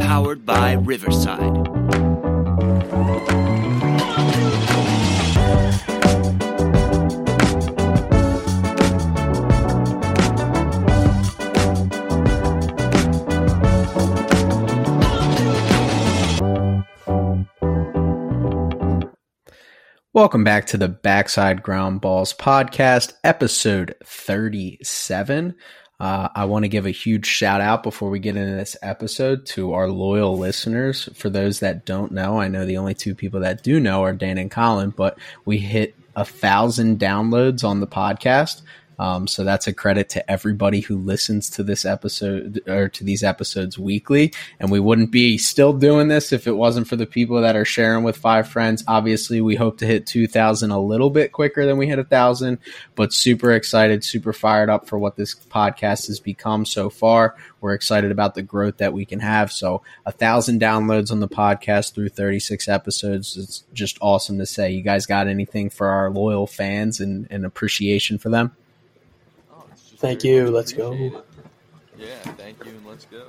Powered by Riverside. Welcome back to the Backside Groundballs podcast, episode 37. Uh, I want to give a huge shout out before we get into this episode to our loyal listeners. For those that don't know, I know the only two people that do know are Dan and Colin, but we hit a thousand downloads on the podcast. Um, so that's a credit to everybody who listens to this episode or to these episodes weekly. And we wouldn't be still doing this if it wasn't for the people that are sharing with five friends. Obviously, we hope to hit 2000 a little bit quicker than we hit a thousand, but super excited, super fired up for what this podcast has become so far. We're excited about the growth that we can have. So a thousand downloads on the podcast through 36 episodes. It's just awesome to say. You guys got anything for our loyal fans and, and appreciation for them? Thank you. Let's go. Yeah, thank you, and let's go.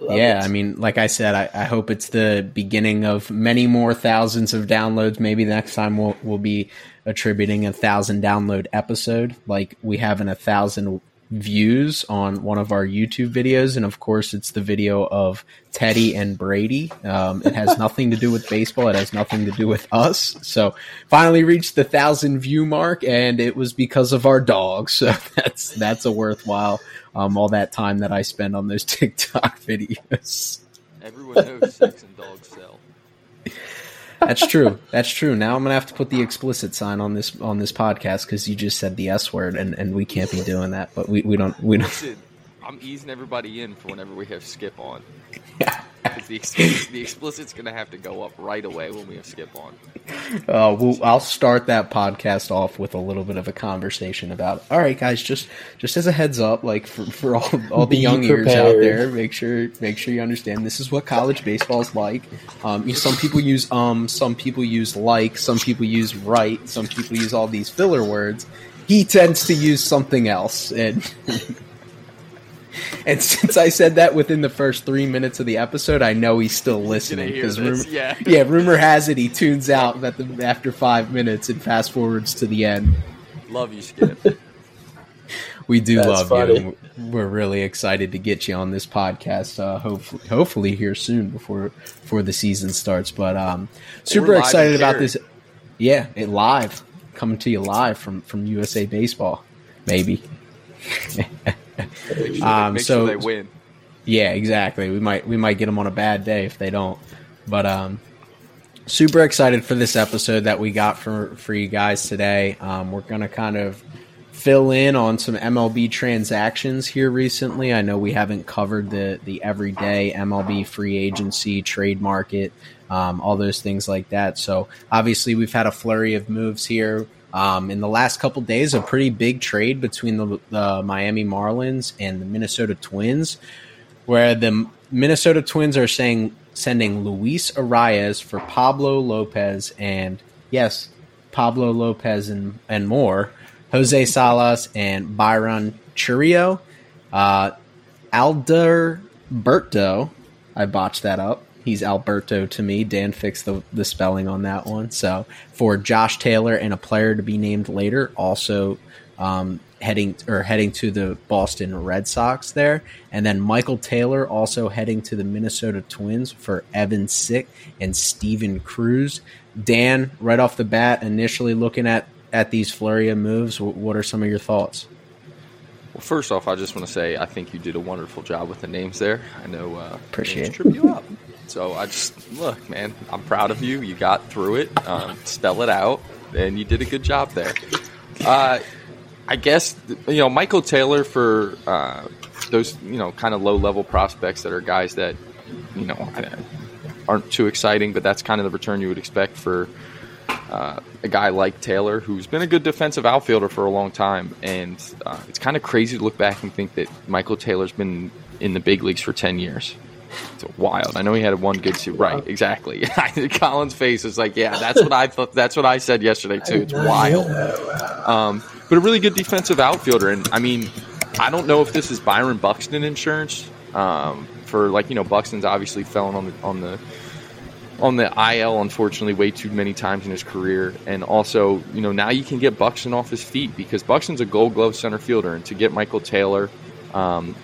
Love yeah, it. I mean, like I said, I, I hope it's the beginning of many more thousands of downloads. Maybe next time we'll we'll be attributing a thousand download episode, like we have in a thousand views on one of our YouTube videos, and of course, it's the video of Teddy and Brady. Um, it has nothing to do with baseball. It has nothing to do with us. So, finally reached the thousand view mark, and it was because of our dogs. So that's that's a worthwhile. Um, all that time that I spend on those TikTok videos. Everyone knows sex and dogs sell. That's true. That's true. Now I'm gonna have to put the explicit sign on this on this podcast because you just said the S word, and, and we can't be doing that. But we, we don't we don't. Listen, I'm easing everybody in for whenever we have Skip on. 'Cause the, explicit, the explicit's going to have to go up right away when we have Skip on. Uh, we'll, I'll start that podcast off with a little bit of a conversation about. All right, guys, just just as a heads up, like for, for all all the Be young ears out there, make sure make sure you understand this is what college baseball is like. Um, you, some people use um, some people use like, some people use right, some people use all these filler words. He tends to use something else, and and since I said that within the first three minutes of the episode, I know he's still listening because rumor, yeah. yeah, rumor has it he tunes out at the, after five minutes and fast forwards to the end. Love you, Skip. We do That's love funny. you. We're really excited to get you on this podcast. Uh, hopefully, hopefully here soon before before the season starts. But um, super excited about this. Yeah, it live coming to you live from from USA Baseball, maybe. Sure, Um, make so- sure they win. Yeah, exactly. We might we might get them on a bad day if they don't. But um super excited for this episode that we got for for you guys today. Um we're going to kind of fill in on some MLB transactions here recently. I know we haven't covered the the everyday MLB free agency, trade market, um, all those things like that. So obviously we've had a flurry of moves here. Um, in the last couple days, a pretty big trade between the, the Miami Marlins and the Minnesota Twins where the Minnesota Twins are saying sending Luis Arraez for Pablo Lopez and yes, Pablo Lopez and and more, Jose Salas and Byron Chourio, uh, Alberto. I botched that up. He's Alberto to me. Dan fixed the, the spelling on that one. So for Josh Taylor and a player to be named later, also um, heading or heading to the Boston Red Sox there, and then Michael Taylor also heading to the Minnesota Twins for Evan Sisk and Steven Cruz. Dan, right off the bat, initially looking at at these flurry of moves, wh- what are some of your thoughts? Well, first off, I just want to say I think you did a wonderful job with the names there. I know uh, Appreciate it. trip you up. So I just look, man. I'm proud of you. You got through it. Um, spell it out, and you did a good job there. Uh, I guess you know Michael Taylor for uh, those you know kind of low level prospects that are guys that you know aren't too exciting, but that's kind of the return you would expect for uh, a guy like Taylor, who's been a good defensive outfielder for a long time. And uh, it's kind of crazy to look back and think that Michael Taylor's been in the big leagues for 10 years. It's wild. I know he had one good season. Right, exactly. Colin's face is like, yeah, that's what I thought. That's what I said yesterday too. It's wild. Um, but a really good defensive outfielder, and I mean, I don't know if this is Byron Buxton insurance um, for like you know Buxton's obviously fallen on the on the on the IL unfortunately way too many times in his career, and also you know now you can get Buxton off his feet because Buxton's a Gold Glove center fielder, and to get Michael Taylor, um,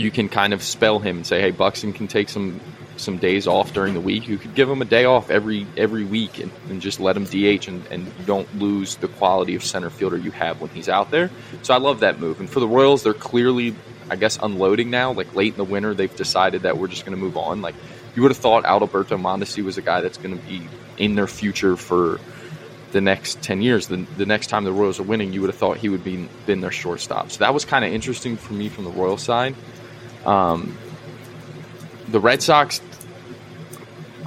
you can kind of spell him and say, hey, Buxton can take some some days off during the week. You could give him a day off every every week and, and just let him DH and, and don't lose the quality of center fielder you have when he's out there. So I love that move. And for the Royals, they're clearly, I guess, unloading now. Like late in the winter, they've decided that we're just going to move on. Like you would have thought Alberto Mondesi was a guy that's going to be in their future for the next 10 years. The, the next time the Royals are winning, you would have thought he would be been their shortstop. So that was kind of interesting for me from the Royal side. Um, the Red Sox,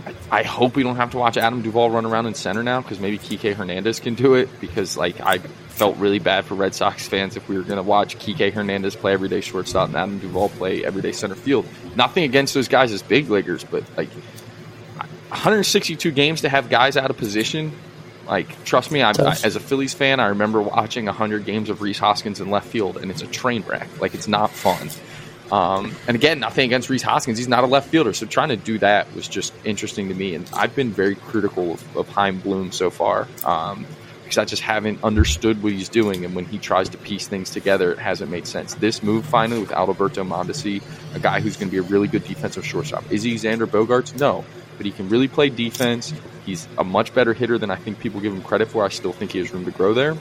I, I, hope we don't have to watch Adam Duvall run around in center now because maybe Kike Hernandez can do it because like I felt really bad for Red Sox fans if we were going to watch Kike Hernandez play everyday shortstop and Adam Duvall play everyday center field. Nothing against those guys as big leaguers, but like 162 games to have guys out of position. Like, trust me, I, as a Phillies fan, I remember watching 100 games of Rhys Hoskins in left field, and it's a train wreck. Like, it's not fun. Um, and again, nothing against Rhys Hoskins. He's not a left fielder. So trying to do that was just interesting to me. And I've been very critical of, of Chaim Bloom so far um, because I just haven't understood what he's doing. And when he tries to piece things together, it hasn't made sense. This move finally with Alberto Mondesi, a guy who's going to be a really good defensive shortstop. Is he Xander Bogaerts? No. But he can really play defense. He's a much better hitter than I think people give him credit for. I still think he has room to grow there.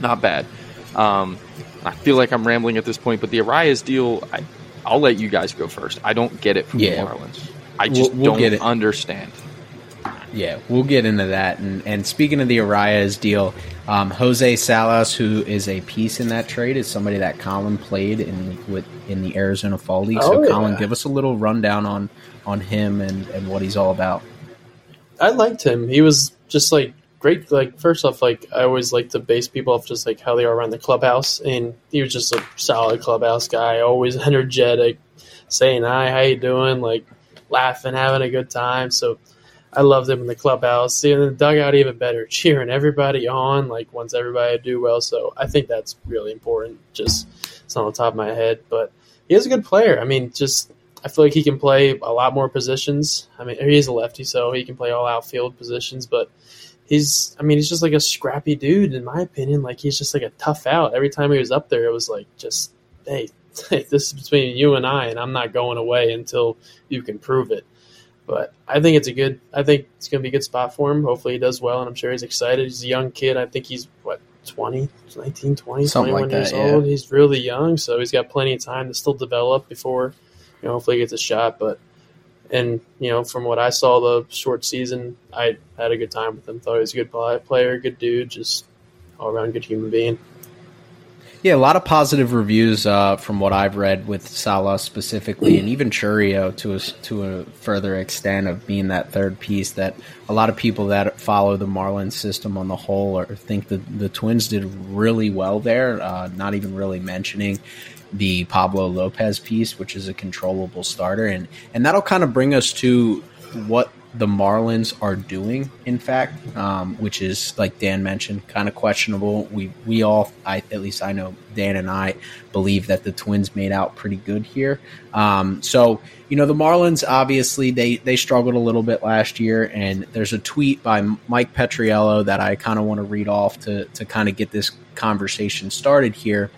Not bad. Um, I feel like I'm rambling at this point, but the Arraez deal, I, will let you guys go first. I don't get it from yeah. the Marlins. I just we'll, we'll don't understand. Yeah, we'll get into that. And, and speaking of the Arraez deal, um, Jose Salas, who is a piece in that trade, is somebody that Colin played in with in the Arizona Fall League. So, oh, Colin, yeah. give us a little rundown on on him and, and what he's all about. I liked him. He was just like great. Like first off, like I always like to base people off just like how they are around the clubhouse, and he was just a solid clubhouse guy, always energetic, saying hi, how you doing, like laughing, having a good time. So I loved him in the clubhouse. Seeing the dugout even better, cheering everybody on, like wants everybody do well. So I think that's really important. Just it's on the top of my head, but he is a good player. I mean, just I feel like he can play a lot more positions. I mean, he is a lefty, so he can play all outfield positions, but he's I mean he's just like a scrappy dude in my opinion. Like he's just like a tough out. Every time he was up there, it was like just hey, this is between you and I, and I'm not going away until you can prove it. But I think it's a good. I think it's going to be a good spot for him. Hopefully he does well, and I'm sure he's excited. He's a young kid. I think he's what 20, 19, 20, Something 21 like years that, old. He's really young, so he's got plenty of time to still develop before you know hopefully he gets a shot. But and you know, from what I saw the short season, I had a good time with him. Thought he was a good player, good dude, just all around good human being. Yeah, a lot of positive reviews uh, from what I've read with Salas specifically, and even Chourio to a, to a further extent of being that third piece. That a lot of people that follow the Marlins system on the whole or think that the Twins did really well there. Uh, not even really mentioning the Pablo Lopez piece, which is a controllable starter, and and that'll kind of bring us to what the Marlins are doing. In fact, um, which is like Dan mentioned, kind of questionable. We we all, I at least I know Dan and I believe that the Twins made out pretty good here. Um, so you know the Marlins obviously they they struggled a little bit last year, and there's a tweet by Mike Petriello that I kind of want to read off to to kind of get this conversation started here.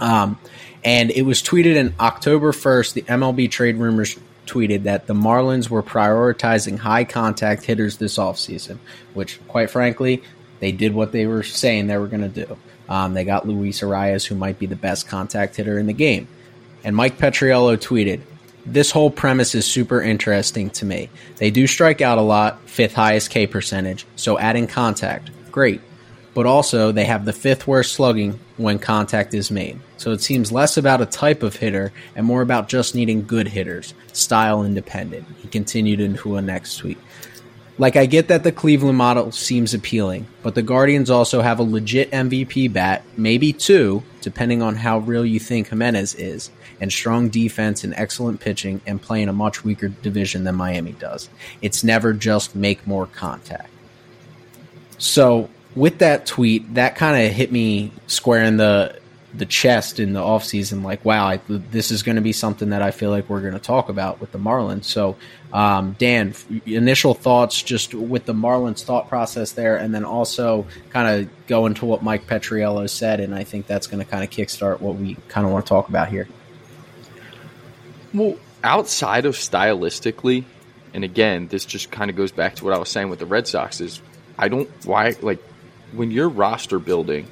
Um, and it was tweeted in October 1st. The MLB trade rumors tweeted that the Marlins were prioritizing high contact hitters this offseason, which, quite frankly, they did what they were saying they were going to do. Um, they got Luis Arraez, who might be the best contact hitter in the game. And Mike Petriello tweeted, This whole premise is super interesting to me. They do strike out a lot, fifth highest K percentage, so adding contact, great but also they have the fifth worst slugging when contact is made. So it seems less about a type of hitter and more about just needing good hitters, style independent. He continued into a next tweet. Like, I get that the Cleveland model seems appealing, but the Guardians also have a legit MVP bat, maybe two, depending on how real you think Giménez is, and strong defense and excellent pitching and play in a much weaker division than Miami does. It's never just make more contact. So, with that tweet, that kind of hit me square in the the chest in the offseason like wow I, this is going to be something that i feel like we're going to talk about with the marlins. So um, dan initial thoughts just with the marlins thought process there and then also kind of go into what mike petriello said and i think that's going to kind of kickstart what we kind of want to talk about here. Well outside of stylistically and again this just kind of goes back to what i was saying with the red sox is i don't why like when you're roster building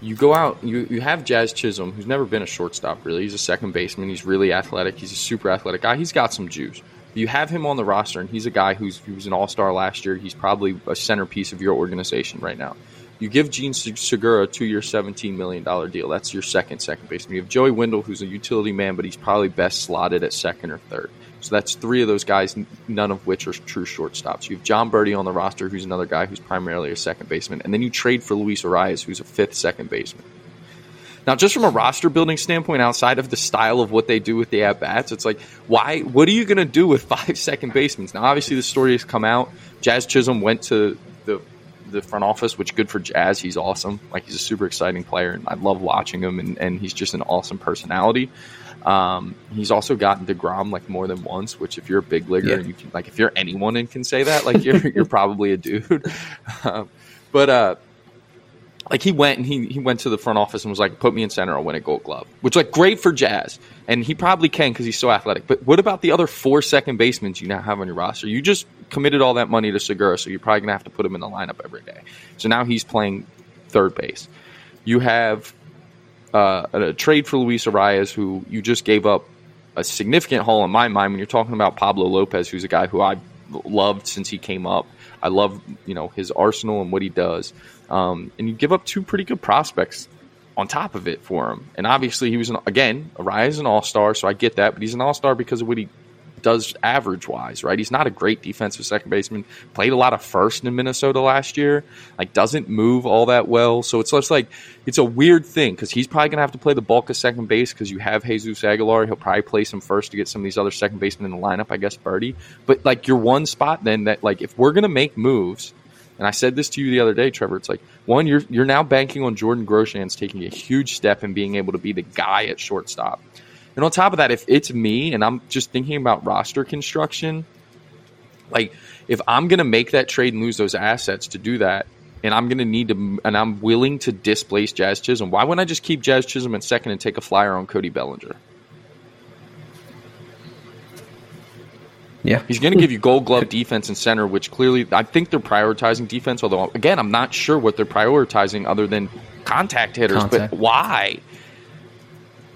you go out, you, you have Jazz Chisholm, who's never been a shortstop really. He's a second baseman. He's really athletic. He's a super athletic guy. He's got some juice. You have him on the roster, and he's a guy who's he was an all star last year. He's probably a centerpiece of your organization right now. You give Jean Segura a two year, $17 million deal. That's your second second baseman. You have Joey Wendle, who's a utility man, but he's probably best slotted at second or third. So that's three of those guys, none of which are true shortstops. You have Jon Berti on the roster, who's another guy who's primarily a second baseman. And then you trade for Luis Arraez, who's a fifth second baseman. Now, just from a roster building standpoint, outside of the style of what they do with the at bats, it's like, why? What are you going to do with five second basemen? Now, obviously, the story has come out. Jazz Chisholm went to the the front office, which good for Jazz. He's awesome. Like he's a super exciting player, and I love watching him. And, and he's just an awesome personality. Um, he's also gotten Degrom like more than once. Which, if you're a big leaguer, yeah. and you can like, if you're anyone and can say that, like you're you're probably a dude. Um, but uh, like he went and he he went to the front office and was like, "Put me in center, I'll win a Gold Glove," which like great for Jazz, and he probably can because he's so athletic. But what about the other four second basemen you now have on your roster? You just committed all that money to Segura, so you're probably gonna have to put him in the lineup every day. So now he's playing third base. You have uh, a trade for Luis Arraez, who you just gave up a significant haul in my mind when you're talking about Pablo Lopez, who's a guy who I loved since he came up. I love you know his arsenal and what he does. Um, and you give up two pretty good prospects on top of it for him. And obviously, he was an, again Arraez an all star, so I get that. But he's an all star because of what he does average wise, right? He's not a great defensive second baseman. Played a lot of first in Minnesota last year. Like doesn't move all that well. So it's just like it's a weird thing because he's probably gonna have to play the bulk of second base because you have Jesus Aguilar. He'll probably play some first to get some of these other second basemen in the lineup. I guess Berti. But like your one spot then that like if we're gonna make moves. And I said this to you the other day, Trevor. It's like one, you're you're now banking on Jordan Groshans taking a huge step and being able to be the guy at shortstop. And on top of that, if it's me and I'm just thinking about roster construction, like if I'm going to make that trade and lose those assets to do that, and I'm going to need to, and I'm willing to displace Jazz Chisholm, why wouldn't I just keep Jazz Chisholm in second and take a flyer on Cody Bellinger? Yeah. He's going to give you gold glove defense and center, which clearly I think they're prioritizing defense, although, again, I'm not sure what they're prioritizing other than contact hitters. Contact. But why?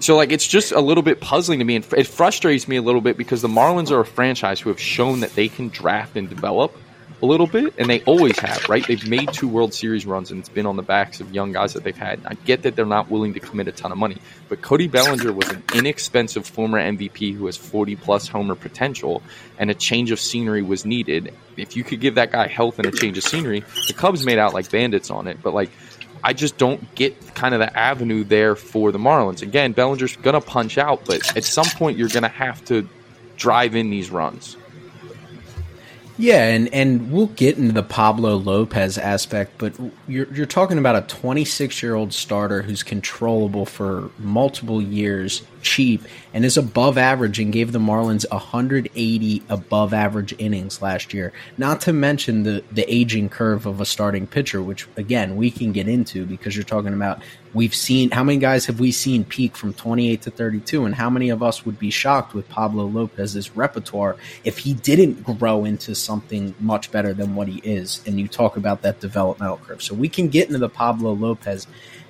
So like it's just a little bit puzzling to me, and it frustrates me a little bit because the Marlins are a franchise who have shown that they can draft and develop a little bit, and they always have, right? They've made two World Series runs, and it's been on the backs of young guys that they've had. I get that they're not willing to commit a ton of money, but Cody Bellinger was an inexpensive former MVP who has 40 plus homer potential, and a change of scenery was needed. If you could give that guy health and a change of scenery, the Cubs made out like bandits on it, but like I just don't get kind of the avenue there for the Marlins. Again, Bellinger's going to punch out, but at some point you're going to have to drive in these runs. Yeah, and, and we'll get into the Pablo Lopez aspect, but you're you're talking about a 26 year old starter who's controllable for multiple years, cheap, and is above average, and gave the Marlins 180 above average innings last year. Not to mention the the aging curve of a starting pitcher, which again we can get into because you're talking about we've seen how many guys have we seen peak from 28 to 32 and how many of us would be shocked with Pablo Lopez's repertoire if he didn't grow into something much better than what he is? And you talk about that developmental curve. So we can get into the Pablo Lopez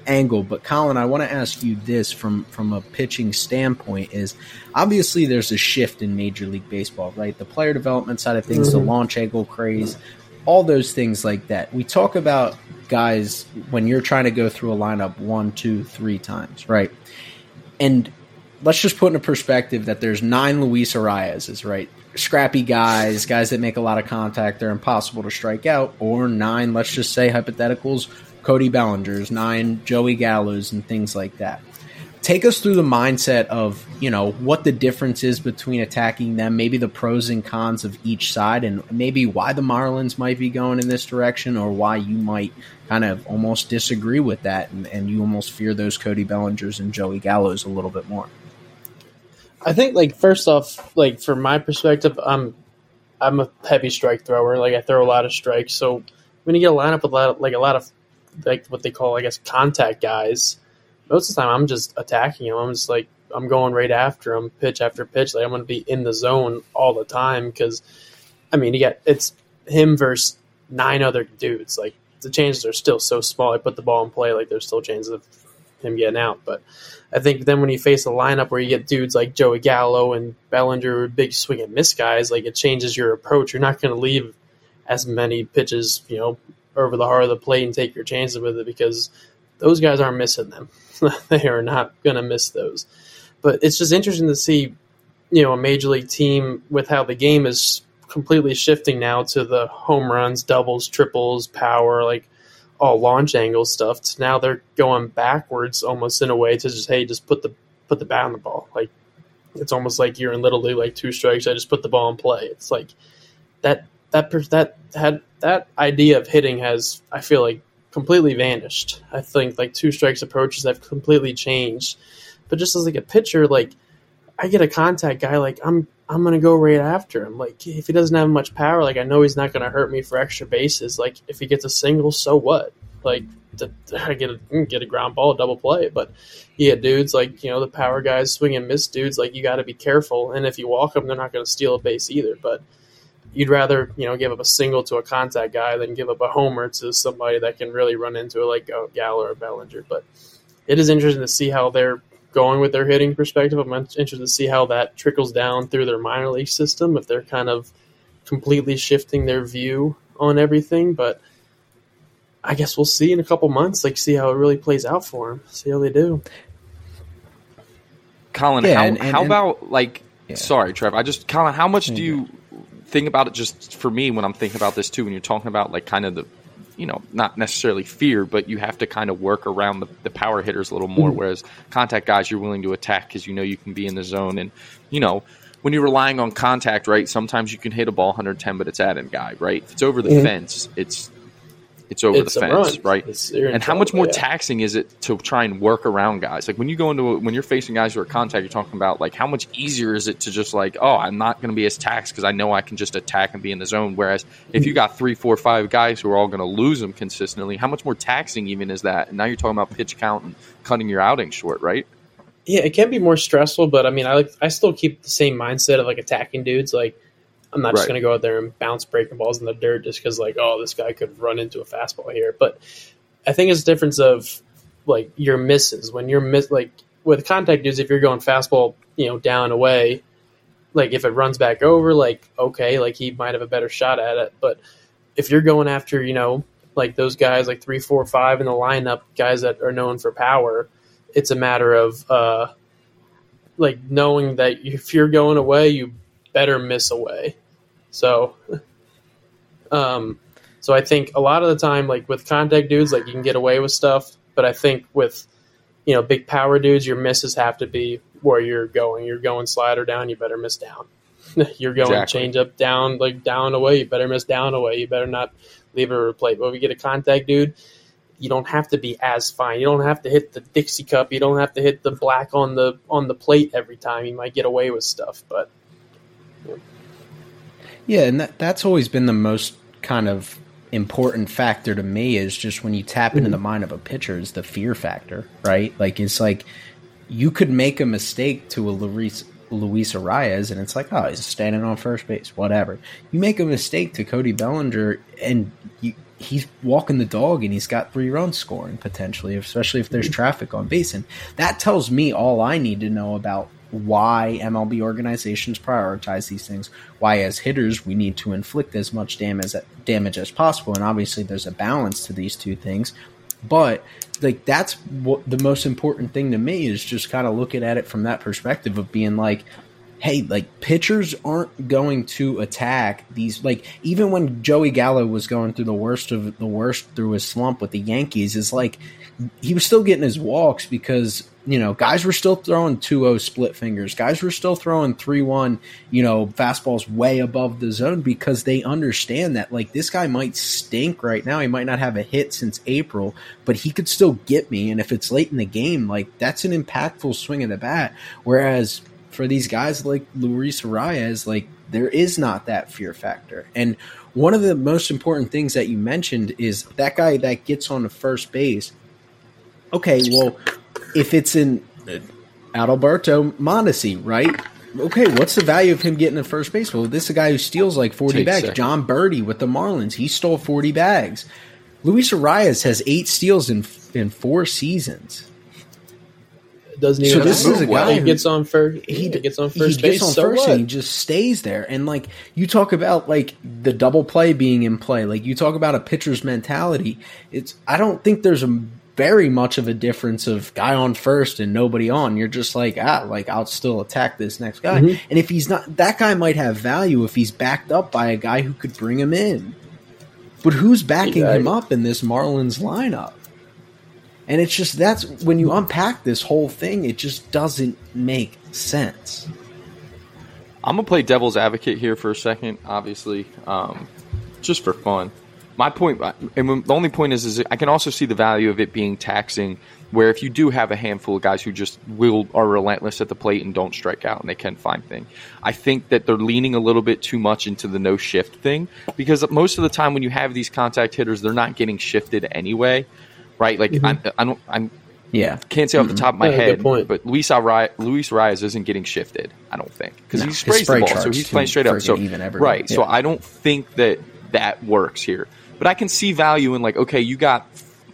angle but Colin I want to ask you this from from a pitching standpoint is obviously there's a shift in major league baseball right the player development side of things mm-hmm. the launch angle craze all those things like that we talk about guys when you're trying to go through a lineup one, two, three times, right? And let's just put in a perspective that there's nine Luis Arraez's, right? Scrappy guys, guys that make a lot of contact, they're impossible to strike out, or nine, let's just say hypotheticals, Cody Bellinger's, nine Joey Gallo's, and things like that. take us through the mindset of you know what the difference is between attacking them maybe the pros and cons of each side and maybe why the marlins might be going in this direction or why you might kind of almost disagree with that and, and you almost fear those cody bellingers and joey gallos a little bit more I think like first off, like from my perspective, I'm I'm a heavy strike thrower. Like I throw a lot of strikes. So when you get a lineup with a lot of, like a lot of like what they call I guess contact guys, most of the time I'm just attacking them. I'm just like I'm going right after them, pitch after pitch. Like I'm going to be in the zone all the time because I mean you got it's him versus nine other dudes. Like the chances are still so small. I put the ball in play, like there's still chances of him getting out, but I think then when you face a lineup where you get dudes like Joey Gallo and Bellinger, big swing and miss guys, like it changes your approach. You're not going to leave as many pitches, you know, over the heart of the plate and take your chances with it because those guys aren't missing them. they are not going to miss those. But it's just interesting to see, you know, a major league team with how the game is completely shifting now to the home runs, doubles, triples, power, like all launch angle stuff. To now they're going backwards almost in a way to just hey, just put the put the bat on the ball. Like it's almost like you're in little league, like two strikes. I just put the ball in play. It's like that that that had that idea of hitting has I feel like completely vanished. I think like two strikes approaches have completely changed. But just as like a pitcher, like I get a contact guy, like I'm I'm gonna go right after him. Like if he doesn't have much power, like I know he's not gonna hurt me for extra bases. Like if he gets a single, so what? Like I get a mm, get a ground ball, double play. But yeah, dudes like you know the power guys, swing and miss dudes. Like you got to be careful. And if you walk them, they're not gonna steal a base either. But you'd rather you know give up a single to a contact guy than give up a homer to somebody that can really run into it like a Gallo or Bellinger. But it is interesting to see how they're going with their hitting perspective. I'm interested to see how that trickles down through their minor league system if they're kind of completely shifting their view on everything. But I guess we'll see in a couple months, like see how it really plays out for them. See how they do. Colin, yeah, how, and, and, how about like? Yeah. Sorry, Trev. I just Colin. How much do you think about it? Just for me, when I'm thinking about this too, when you're talking about like kind of the you know, not necessarily fear, but you have to kind of work around the, the power hitters a little more. Mm-hmm. Whereas contact guys, you're willing to attack because you know you can be in the zone. And, you know, when you're relying on contact, right, sometimes you can hit a ball 110, but it's at a guy, right? If it's over the mm-hmm. fence, it's it's over it's the fence, right? and how much more yeah. taxing is it to try and work around guys? Like when you go into a, when you're facing guys who are contact, you're talking about like how much easier is it to just like, oh, I'm not going to be as taxed because I know I can just attack and be in the zone. Whereas if you got three, four, five guys who are all going to lose them consistently, how much more taxing even is that? And now you're talking about pitch count and cutting your outing short, right? Yeah, it can be more stressful, but I mean, I like I still keep the same mindset of like attacking dudes, like I'm not just going to go out there and bounce breaking balls in the dirt just because, like, oh, this guy could run into a fastball here. But I think it's a difference of like your misses when you're miss like with contact dudes. If you're going fastball, you know, down away, like if it runs back over, like okay, like he might have a better shot at it. But if you're going after, you know, like those guys like three, four, five in the lineup, guys that are known for power, it's a matter of uh, like knowing that if you're going away, you better miss away so, um, so I think a lot of the time, like with contact dudes, like you can get away with stuff, but I think with you know big power dudes, your misses have to be where you're going. You're going slider down, you better miss down. you're going exactly. change up down, like down away, you better miss down away. You better not leave it a plate. But if you get a contact dude, you don't have to be as fine. You don't have to hit the Dixie cup. You don't have to hit the black on the on the plate every time. You might get away with stuff, but yeah, and that, that's always been the most kind of important factor to me is just when you tap mm-hmm. into the mind of a pitcher is the fear factor, right? Like it's like you could make a mistake to a Luis, Luis Arraez and it's like, oh, he's standing on first base, whatever. You make a mistake to Cody Bellinger and you, he's walking the dog and he's got three runs scoring potentially, especially if there's mm-hmm. traffic on base. And that tells me all I need to know about why MLB organizations prioritize these things, why as hitters we need to inflict as much damage damage as possible, and obviously there's a balance to these two things. But like that's what the most important thing to me is just kind of looking at it from that perspective of being like, hey, like pitchers aren't going to attack these. Like even when Joey Gallo was going through the worst of the worst through his slump with the Yankees, is like he was still getting his walks because you know guys were still throwing 2-0 split fingers. Guys were still throwing 3-1, you know, fastballs way above the zone because they understand that like this guy might stink right now. He might not have a hit since April, but he could still get me and if it's late in the game, like that's an impactful swing of the bat. Whereas for these guys like Luis Arraez, like there is not that fear factor. And one of the most important things that you mentioned is that guy that gets on the first base. Okay, well, if it's in Adalberto Mondesi, right? Okay, what's the value of him getting to first base? Well, this is a guy who steals like 40 Take bags. second. Jon Berti with the Marlins, he stole 40 bags. Luis Arraez has eight steals in in four seasons. Doesn't So even this is a guy well. He who- gets on first. he He, gets on he first gets base. on so first what? and he just stays there. And like you talk about like the double play being in play, like you talk about a pitcher's mentality. It's I don't think there's a very much of a difference of guy on first and nobody on. You're just like ah, like I'll still attack this next guy. Mhm. And if he's not, that guy might have value if he's backed up by a guy who could bring him in. But who's backing him up in this Marlins lineup? And it's just that's when you unpack this whole thing, it just doesn't make sense. I'm gonna play devil's advocate here for a second, obviously, um, just for fun. My point, uh, and the only point is, is I can also see the value of it being taxing. Where if you do have a handful of guys who just will are relentless at the plate and don't strike out and they can find thing, I think that they're leaning a little bit too much into the no shift thing because most of the time when you have these contact hitters, they're not getting shifted anyway, right? Like mm-hmm. I, I don't, I'm Yeah. can't say off the mm-hmm. top of my Yeah, good head, point. but Luis Ari- Luis Arraez isn't getting shifted. I don't think because No, he his sprays the ball, so he's playing straight up. So even everywhere. right, so I don't think that that works here. But I can see value in like, okay, you got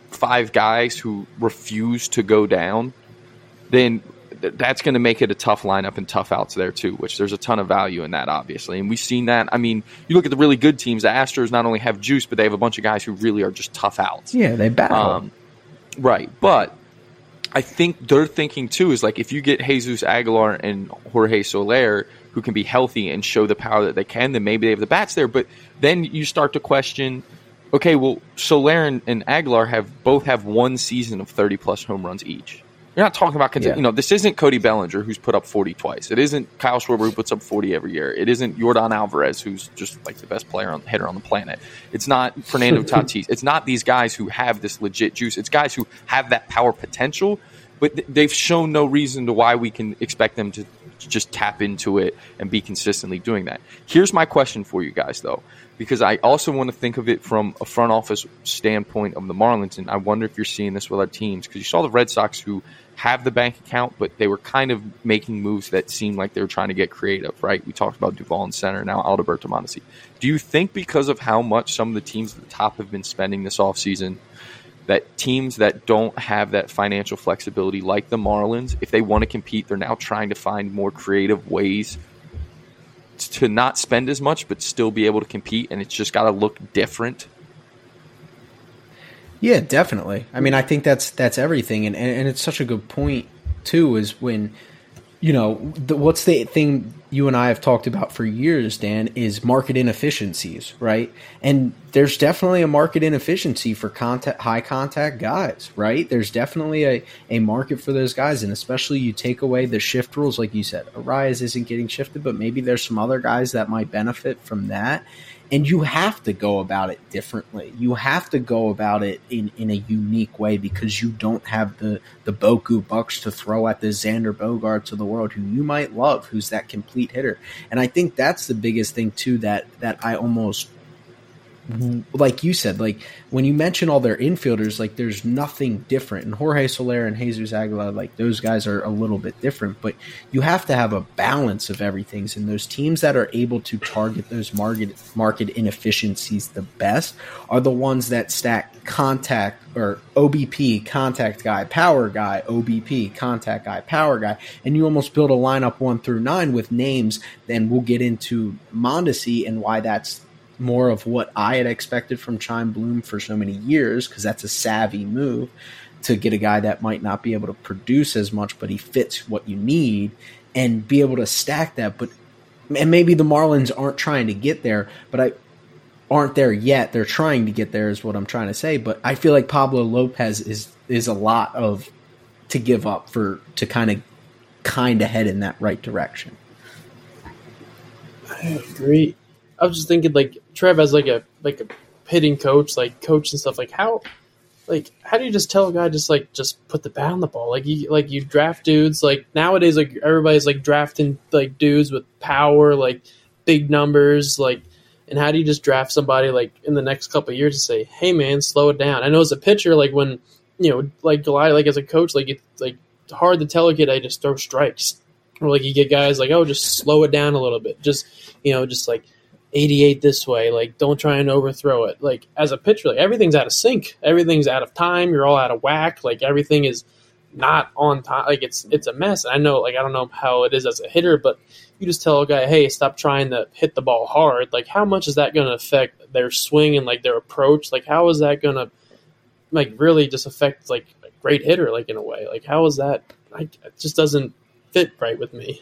five guys who refuse to go down, then th- that's going to make it a tough lineup and tough outs there too. Which there's a ton of value in that, obviously, and we've seen that. I mean, you look at the really good teams. The Astros not only have juice, but they have a bunch of guys who really are just tough outs. Yeah, they battle. Um, right, but I think their thinking too is like if you get Jesus Aguilar and Jorge Soler who can be healthy and show the power that they can, then maybe they have the bats there. But then you start to question, okay, well Soler and, and Aguilar have both have one season of thirty plus home runs each. You're not talking about, Yeah. you know, this isn't Cody Bellinger who's put up 40 twice. It isn't Kyle Schwarber who puts up 40 every year. It isn't Yordan Alvarez who's just like the best player on hitter on the planet. It's not Fernando Tatis. It's not these guys who have this legit juice. It's guys who have that power potential, but th- they've shown no reason to why we can expect them to just tap into it and be consistently doing that. Here's my question for you guys though, because I also want to think of it from a front office standpoint of the Marlins, and I wonder if you're seeing this with our teams because you saw the Red Sox who have the bank account, but they were kind of making moves that seemed like they were trying to get creative, right? We talked about Duvall in center, now Alberto Mondesi. Do you think because of how much some of the teams at the top have been spending this offseason, that teams that don't have that financial flexibility, like the Marlins, if they want to compete, they're now trying to find more creative ways to not spend as much, but still be able to compete, and it's just got to look different. Yeah, definitely. I mean, I think that's that's everything, and and, and it's such a good point too. Is when you know the, what's the thing you and I have talked about for years, Dan, is market inefficiencies, right? And there's definitely a market inefficiency for contact, high contact guys, right? There's definitely a, a market for those guys, and especially you take away the shift rules, like you said, Arraez isn't getting shifted, but maybe there's some other guys that might benefit from that and you have to go about it differently. You have to go about it in, in a unique way because you don't have the the Boku Bucks to throw at the Xander Bogaerts of the world, who you might love, who's that complete hitter. And I think that's the biggest thing too that that I almost Mm-hmm. like you said, like when you mention all their infielders, like there's nothing different. And Jorge Soler and Jesus Aguilar, like those guys are a little bit different, but you have to have a balance of everything. And those teams that are able to target those market market inefficiencies the best are the ones that stack contact or OBP, contact guy, power guy, OBP, contact guy, power guy, and you almost build a lineup one through nine with names. Then we'll get into Mondesi and why that's more of what I had expected from Chaim Bloom for so many years because that's a savvy move to get a guy that might not be able to produce as much, but he fits what you need and be able to stack that. But and maybe the Marlins aren't trying to get there, but I aren't there yet. They're trying to get there, is what I'm trying to say. But I feel like Pablo Lopez is is a lot of to give up for to kind of kind of head in that right direction. I agree. I was just thinking, like Trev as like a like a hitting coach, like coach and stuff. Like how, like how do you just tell a guy just like just put the bat on the ball? Like you like you draft dudes. Like nowadays, like everybody's like drafting like dudes with power, like big numbers, like. And how do you just draft somebody like in the next couple years to say, "Hey, man, slow it down"? I know as a pitcher, like when you know, like July, like as a coach, like it's like hard to tell a kid, "I just throw strikes," or like you get guys like, "Oh, just slow it down a little bit," just you know, just like 88 this way. Like, don't try and overthrow it. Like, as a pitcher, like everything's out of sync. Everything's out of time. You're all out of whack. Like, everything is not on time. Like, it's it's a mess. I know, like, I don't know how it is as a hitter, but you just tell a guy, hey, stop trying to hit the ball hard. Like, how much is that going to affect their swing and like their approach? Like, how is that going to like really just affect like a great hitter? Like, in a way, like, how is that? Like, it just doesn't fit right with me.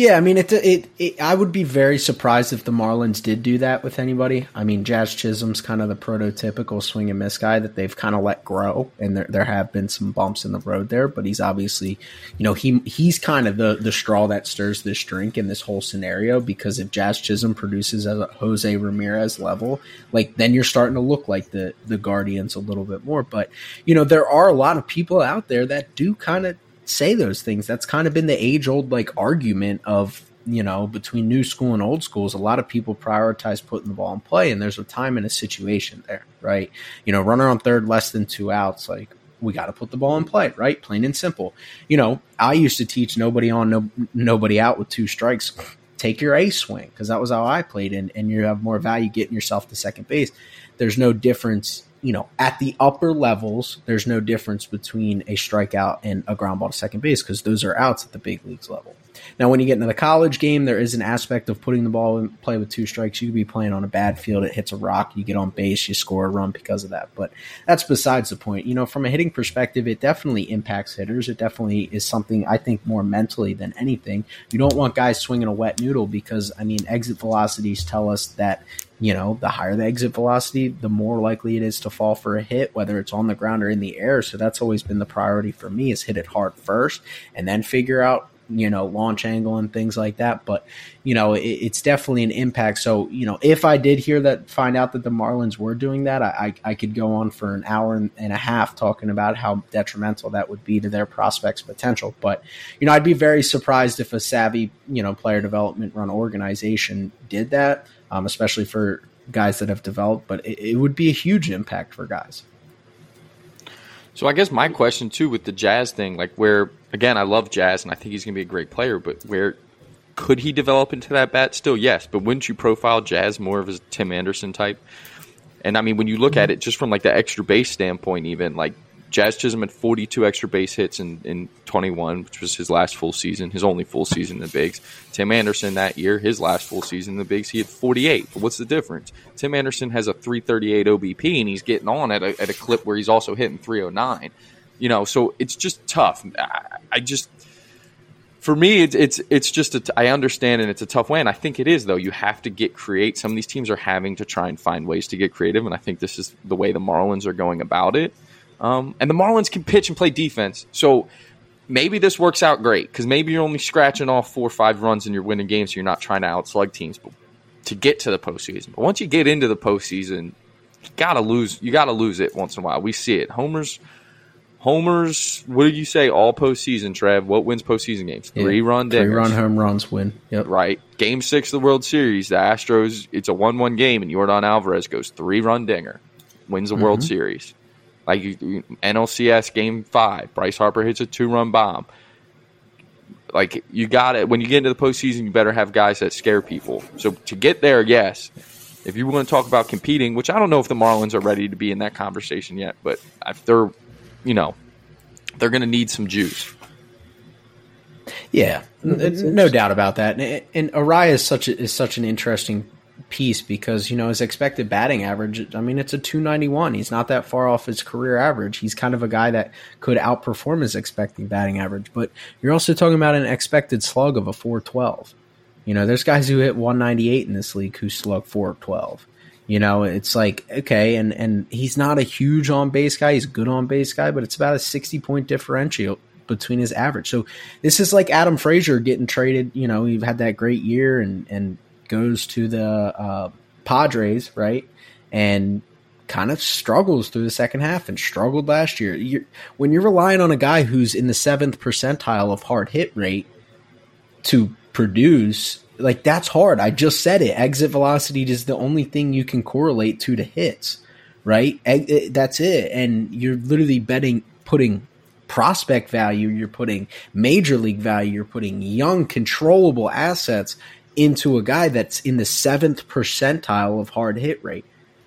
Yeah, I mean, it, it, it. I would be very surprised if the Marlins did do that with anybody. I mean, Jazz Chisholm's kind of the prototypical swing and miss guy that they've kind of let grow, and there there have been some bumps in the road there. But he's obviously, you know, he he's kind of the the straw that stirs this drink in this whole scenario because if Jazz Chisholm produces at a Jose Ramirez level, like then you're starting to look like the the Guardians a little bit more. But you know, there are a lot of people out there that do kind of say those things. That's kind of been the age old like argument of you know between new school and old schools. A lot of people prioritize putting the ball in play, and there's a time and a situation there, right? You know, runner on third, less than two outs, like we got to put the ball in play, right? Plain and simple. You know, I used to teach nobody on, no, nobody out with two strikes. Take your A swing because that was how I played, and, and you have more value getting yourself to second base. There's no difference you know, at the upper levels, there's no difference between a strikeout and a ground ball to second base because those are outs at the big leagues level. Now, when you get into the college game, there is an aspect of putting the ball in play with two strikes. You could be playing on a bad field, it hits a rock, you get on base, you score a run because of that. But that's besides the point. You know, from a hitting perspective, it definitely impacts hitters. It definitely is something I think more mentally than anything. You don't want guys swinging a wet noodle because, I mean, exit velocities tell us that you know, the higher the exit velocity, the more likely it is to fall for a hit, whether it's on the ground or in the air. So that's always been the priority for me is hit it hard first and then figure out, you know, launch angle and things like that. But, you know, it, it's definitely an impact. So, you know, if I did hear that, find out that the Marlins were doing that, I, I, I could go on for an hour and, and a half talking about how detrimental that would be to their prospects' potential. But, you know, I'd be very surprised if a savvy, you know, player development run organization did that um, especially for guys that have developed. But it, it would be a huge impact for guys. So I guess my question too with the Jazz thing, like where again I love Jazz and I think he's going to be a great player, but where could he develop into that bat? Still, yes, but wouldn't you profile Jazz more of as Tim Anderson type? And I mean, when you look at it just from like the extra base standpoint, even like Jazz Chisholm had 42 extra base hits in, in 21, which was his last full season, his only full season in the bigs. Tim Anderson that year, his last full season in the bigs, he had 48. But what's the difference? Tim Anderson has a 338 OBP and he's getting on at a, at a clip where he's also hitting 309. You know, so it's just tough. I, I just, for me, it's it's it's just a, I understand and it's a tough way, and I think it is though. You have to get create. Some of these teams are having to try and find ways to get creative, and I think this is the way the Marlins are going about it. Um, and the Marlins can pitch and play defense. So maybe this works out great because maybe you're only scratching off four or five runs and you're winning games. So you're not trying to outslug teams but to get to the postseason. But once you get into the postseason, you gotta lose. You gotta lose it once in a while. We see it. Homers. Homers, what did you say? All postseason, Trev. What wins postseason games? Three yeah, run Three run home runs win. Yep. Right. Game six of the World Series, the Astros, it's a 1 1 game, and Yordan Alvarez goes three run dinger, wins the mm-hmm. World Series. Like NLCS Game Five, Bryce Harper hits a two-run bomb. Like you got it. When you get into the postseason, you better have guys that scare people. So to get there, yes. If you want to talk about competing, which I don't know if the Marlins are ready to be in that conversation yet, but if they're, you know, they're going to need some juice. Yeah, no doubt about that. And, and Arraez is such a, is such an interesting piece because you know his expected batting average i mean it's a 291 he's not that far off his career average. He's kind of a guy that could outperform his expected batting average but you're also talking about an expected slug of a 412 you know there's guys who hit 198 in this league who slug 412 You know, it's like okay, and and he's not a huge on base guy. He's good on base guy, but it's about a sixty point differential between his average. So this is like Adam Frazier getting traded. You know, he had that great year and and goes to the uh, Padres, right? And kind of struggles through the second half and struggled last year. You're, when you're relying on a guy who's in the seventh percentile of hard hit rate to produce like that's hard. I just said it. Exit velocity is the only thing you can correlate to to hits, right? Eh, that's it. And you're literally betting, putting prospect value, you're putting major league value, you're putting young, controllable assets into a guy that's in the seventh percentile of hard hit rate.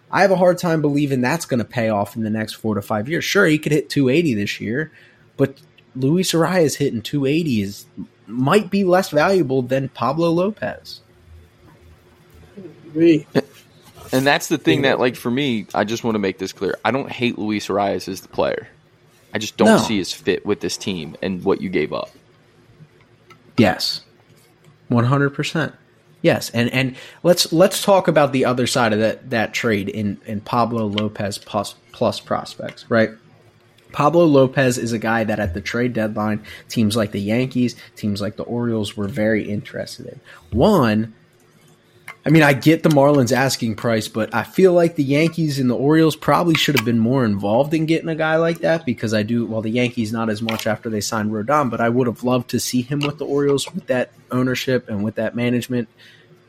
I have a hard time believing that's going to pay off in the next four to five years. Sure, he could hit 280 this year, but Luis Arraez hitting 280 is might be less valuable than Pablo Lopez. And that's the thing that, like, for me, I just want to make this clear. I don't hate Luis Arraez as the player. I just don't no. see his fit with this team and what you gave up. Yes, one hundred percent. Yes, and and let's let's talk about the other side of that that trade in in Pablo Lopez plus plus prospects, right? Pablo Lopez is a guy that at the trade deadline, teams like the Yankees, teams like the Orioles were very interested in. One, I mean, I get the Marlins asking price, but I feel like the Yankees and the Orioles probably should have been more involved in getting a guy like that because I do, well, the Yankees not as much after they signed Rodon, but I would have loved to see him with the Orioles with that ownership and with that management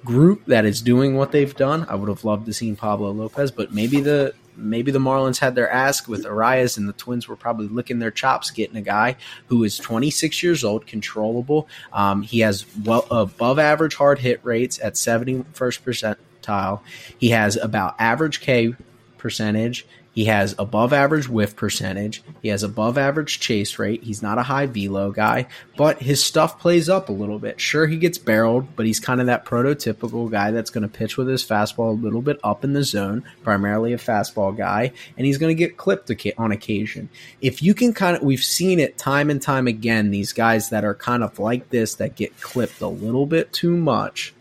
group that is doing what they've done. I would have loved to see Pablo Lopez, but maybe the maybe the Marlins had their ask with Arraez, and the Twins were probably licking their chops getting a guy who is 26 years old, controllable. Um, he has well above average hard hit rates at 71st percentile. He has about average K percentage. He has above average whiff percentage. He has above average chase rate. He's not a high velo guy, but his stuff plays up a little bit. Sure, he gets barreled, but he's kind of that prototypical guy that's going to pitch with his fastball a little bit up in the zone, primarily a fastball guy, and he's going to get clipped on occasion. If you can kind of, we've seen it time and time again, these guys that are kind of like this that get clipped a little bit too much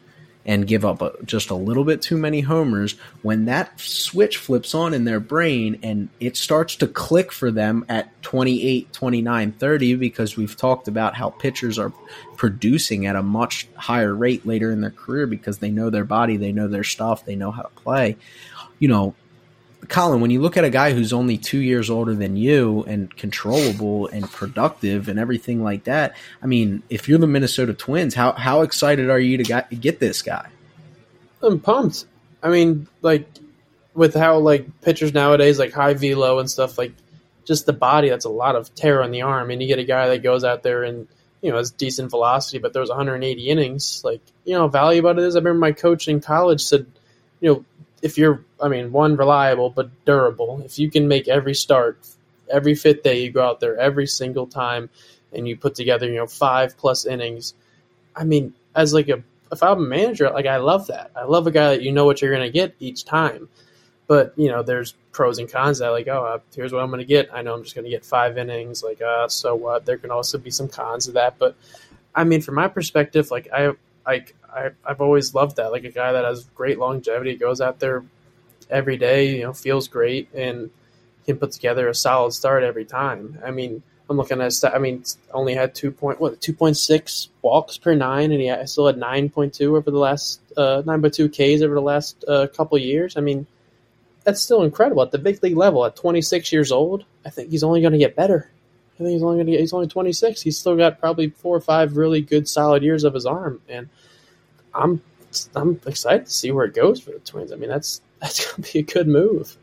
and give up a, just a little bit too many homers, when that switch flips on in their brain and it starts to click for them at 28, 29, 30, because we've talked about how pitchers are producing at a much higher rate later in their career because they know their body, they know their stuff, they know how to play. You know, Colin, when you look at a guy who's only two years older than you and controllable and productive and everything like that, I mean, if you're the Minnesota Twins, how how excited are you to get this guy? I'm pumped. I mean, like with how like pitchers nowadays, like high velo and stuff, like just the body. That's a lot of tear on the arm, and you get a guy that goes out there and you know has decent velocity, but there's 180 innings. Like you know, value about it is. I remember my coach in college said, you know if you're, I mean, one reliable but durable. If you can make every start, every fifth day you go out there every single time, and you put together, you know, five plus innings. I mean, as like a if I'm a manager, like I love that. I love a guy that you know what you're going to get each time. But you know, there's pros and cons that like, oh, uh, here's what I'm going to get. I know I'm just going to get five innings. Like, uh, so what? There can also be some cons of that. But I mean, from my perspective, like I like I, I've always loved that. Like a guy that has great longevity, goes out there every day, you know, feels great and can put together a solid start every time. I mean, I'm looking at I mean, only had two point what two point six walks per nine, and he still had nine point two over the last uh, nine point two Ks over the last uh, couple years. I mean, that's still incredible at the big league level. At 26 years old, I think he's only going to get better. I think he's only going to get. He's only 26. He's still got probably four or five really good, solid years of his arm, and I'm I'm excited to see where it goes for the Twins. I mean, that's that's to be a good move.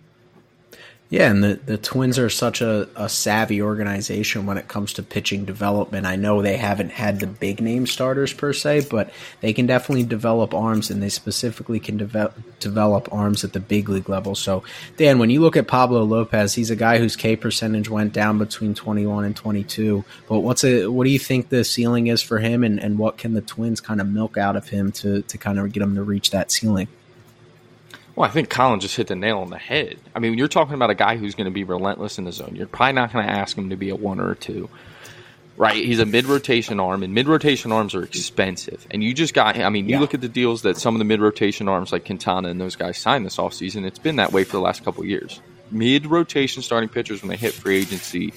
Yeah, and the, the Twins are such a, a savvy organization when it comes to pitching development. I know they haven't had the big name starters per se, but they can definitely develop arms, and they specifically can develop develop arms at the big league level. So, Dan, when you look at Pablo Lopez, he's a guy whose K percentage went down between 21 and 22. But what's a what do you think the ceiling is for him, and, and what can the Twins kind of milk out of him to, to kind of get him to reach that ceiling? Well, I think Colin just hit the nail on the head. I mean, you're talking about a guy who's going to be relentless in the zone. You're probably not going to ask him to be a one or a two. right? He's a mid rotation arm, and mid rotation arms are expensive. And you just got, I mean, you Yeah. look at the deals that some of the mid rotation arms like Quintana and those guys signed this offseason, it's been that way for the last couple of years. Mid rotation starting pitchers, when they hit free agency,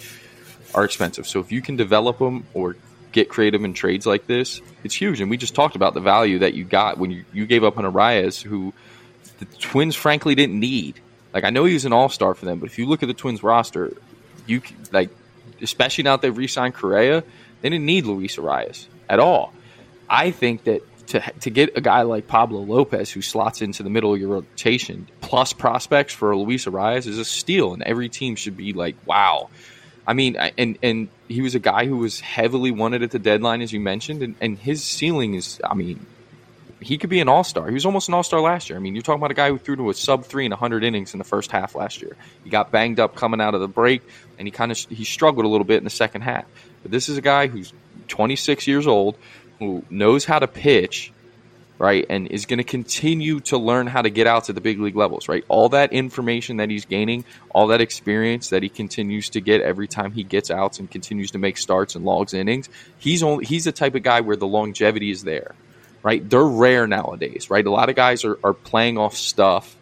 are expensive. So if you can develop them or get creative in trades like this, it's huge. And we just talked about the value that you got when you, you gave up on Arraez, who the Twins frankly didn't need. Like I know he was an all star for them, but if you look at the Twins roster, you like especially now that they've re-signed Correa, they didn't need Luis Arraez at all. I think that to to get a guy like Pablo Lopez who slots into the middle of your rotation plus prospects for Luis Arraez is a steal, and every team should be like, wow. I mean, and and he was a guy who was heavily wanted at the deadline, as you mentioned, and, and his ceiling is, I mean, he could be an all star. He was almost an all star last year. I mean, you're talking about a guy who threw to a sub three in 100 innings in the first half last year. He got banged up coming out of the break, and he kind of he struggled a little bit in the second half. But this is a guy who's 26 years old, who knows how to pitch, right, and is going to continue to learn how to get out to the big league levels, right. All that information that he's gaining, all that experience that he continues to get every time he gets outs and continues to make starts and logs innings. He's only he's the type of guy where the longevity is there right? They're rare nowadays, right? A lot of guys are, are playing off stuff.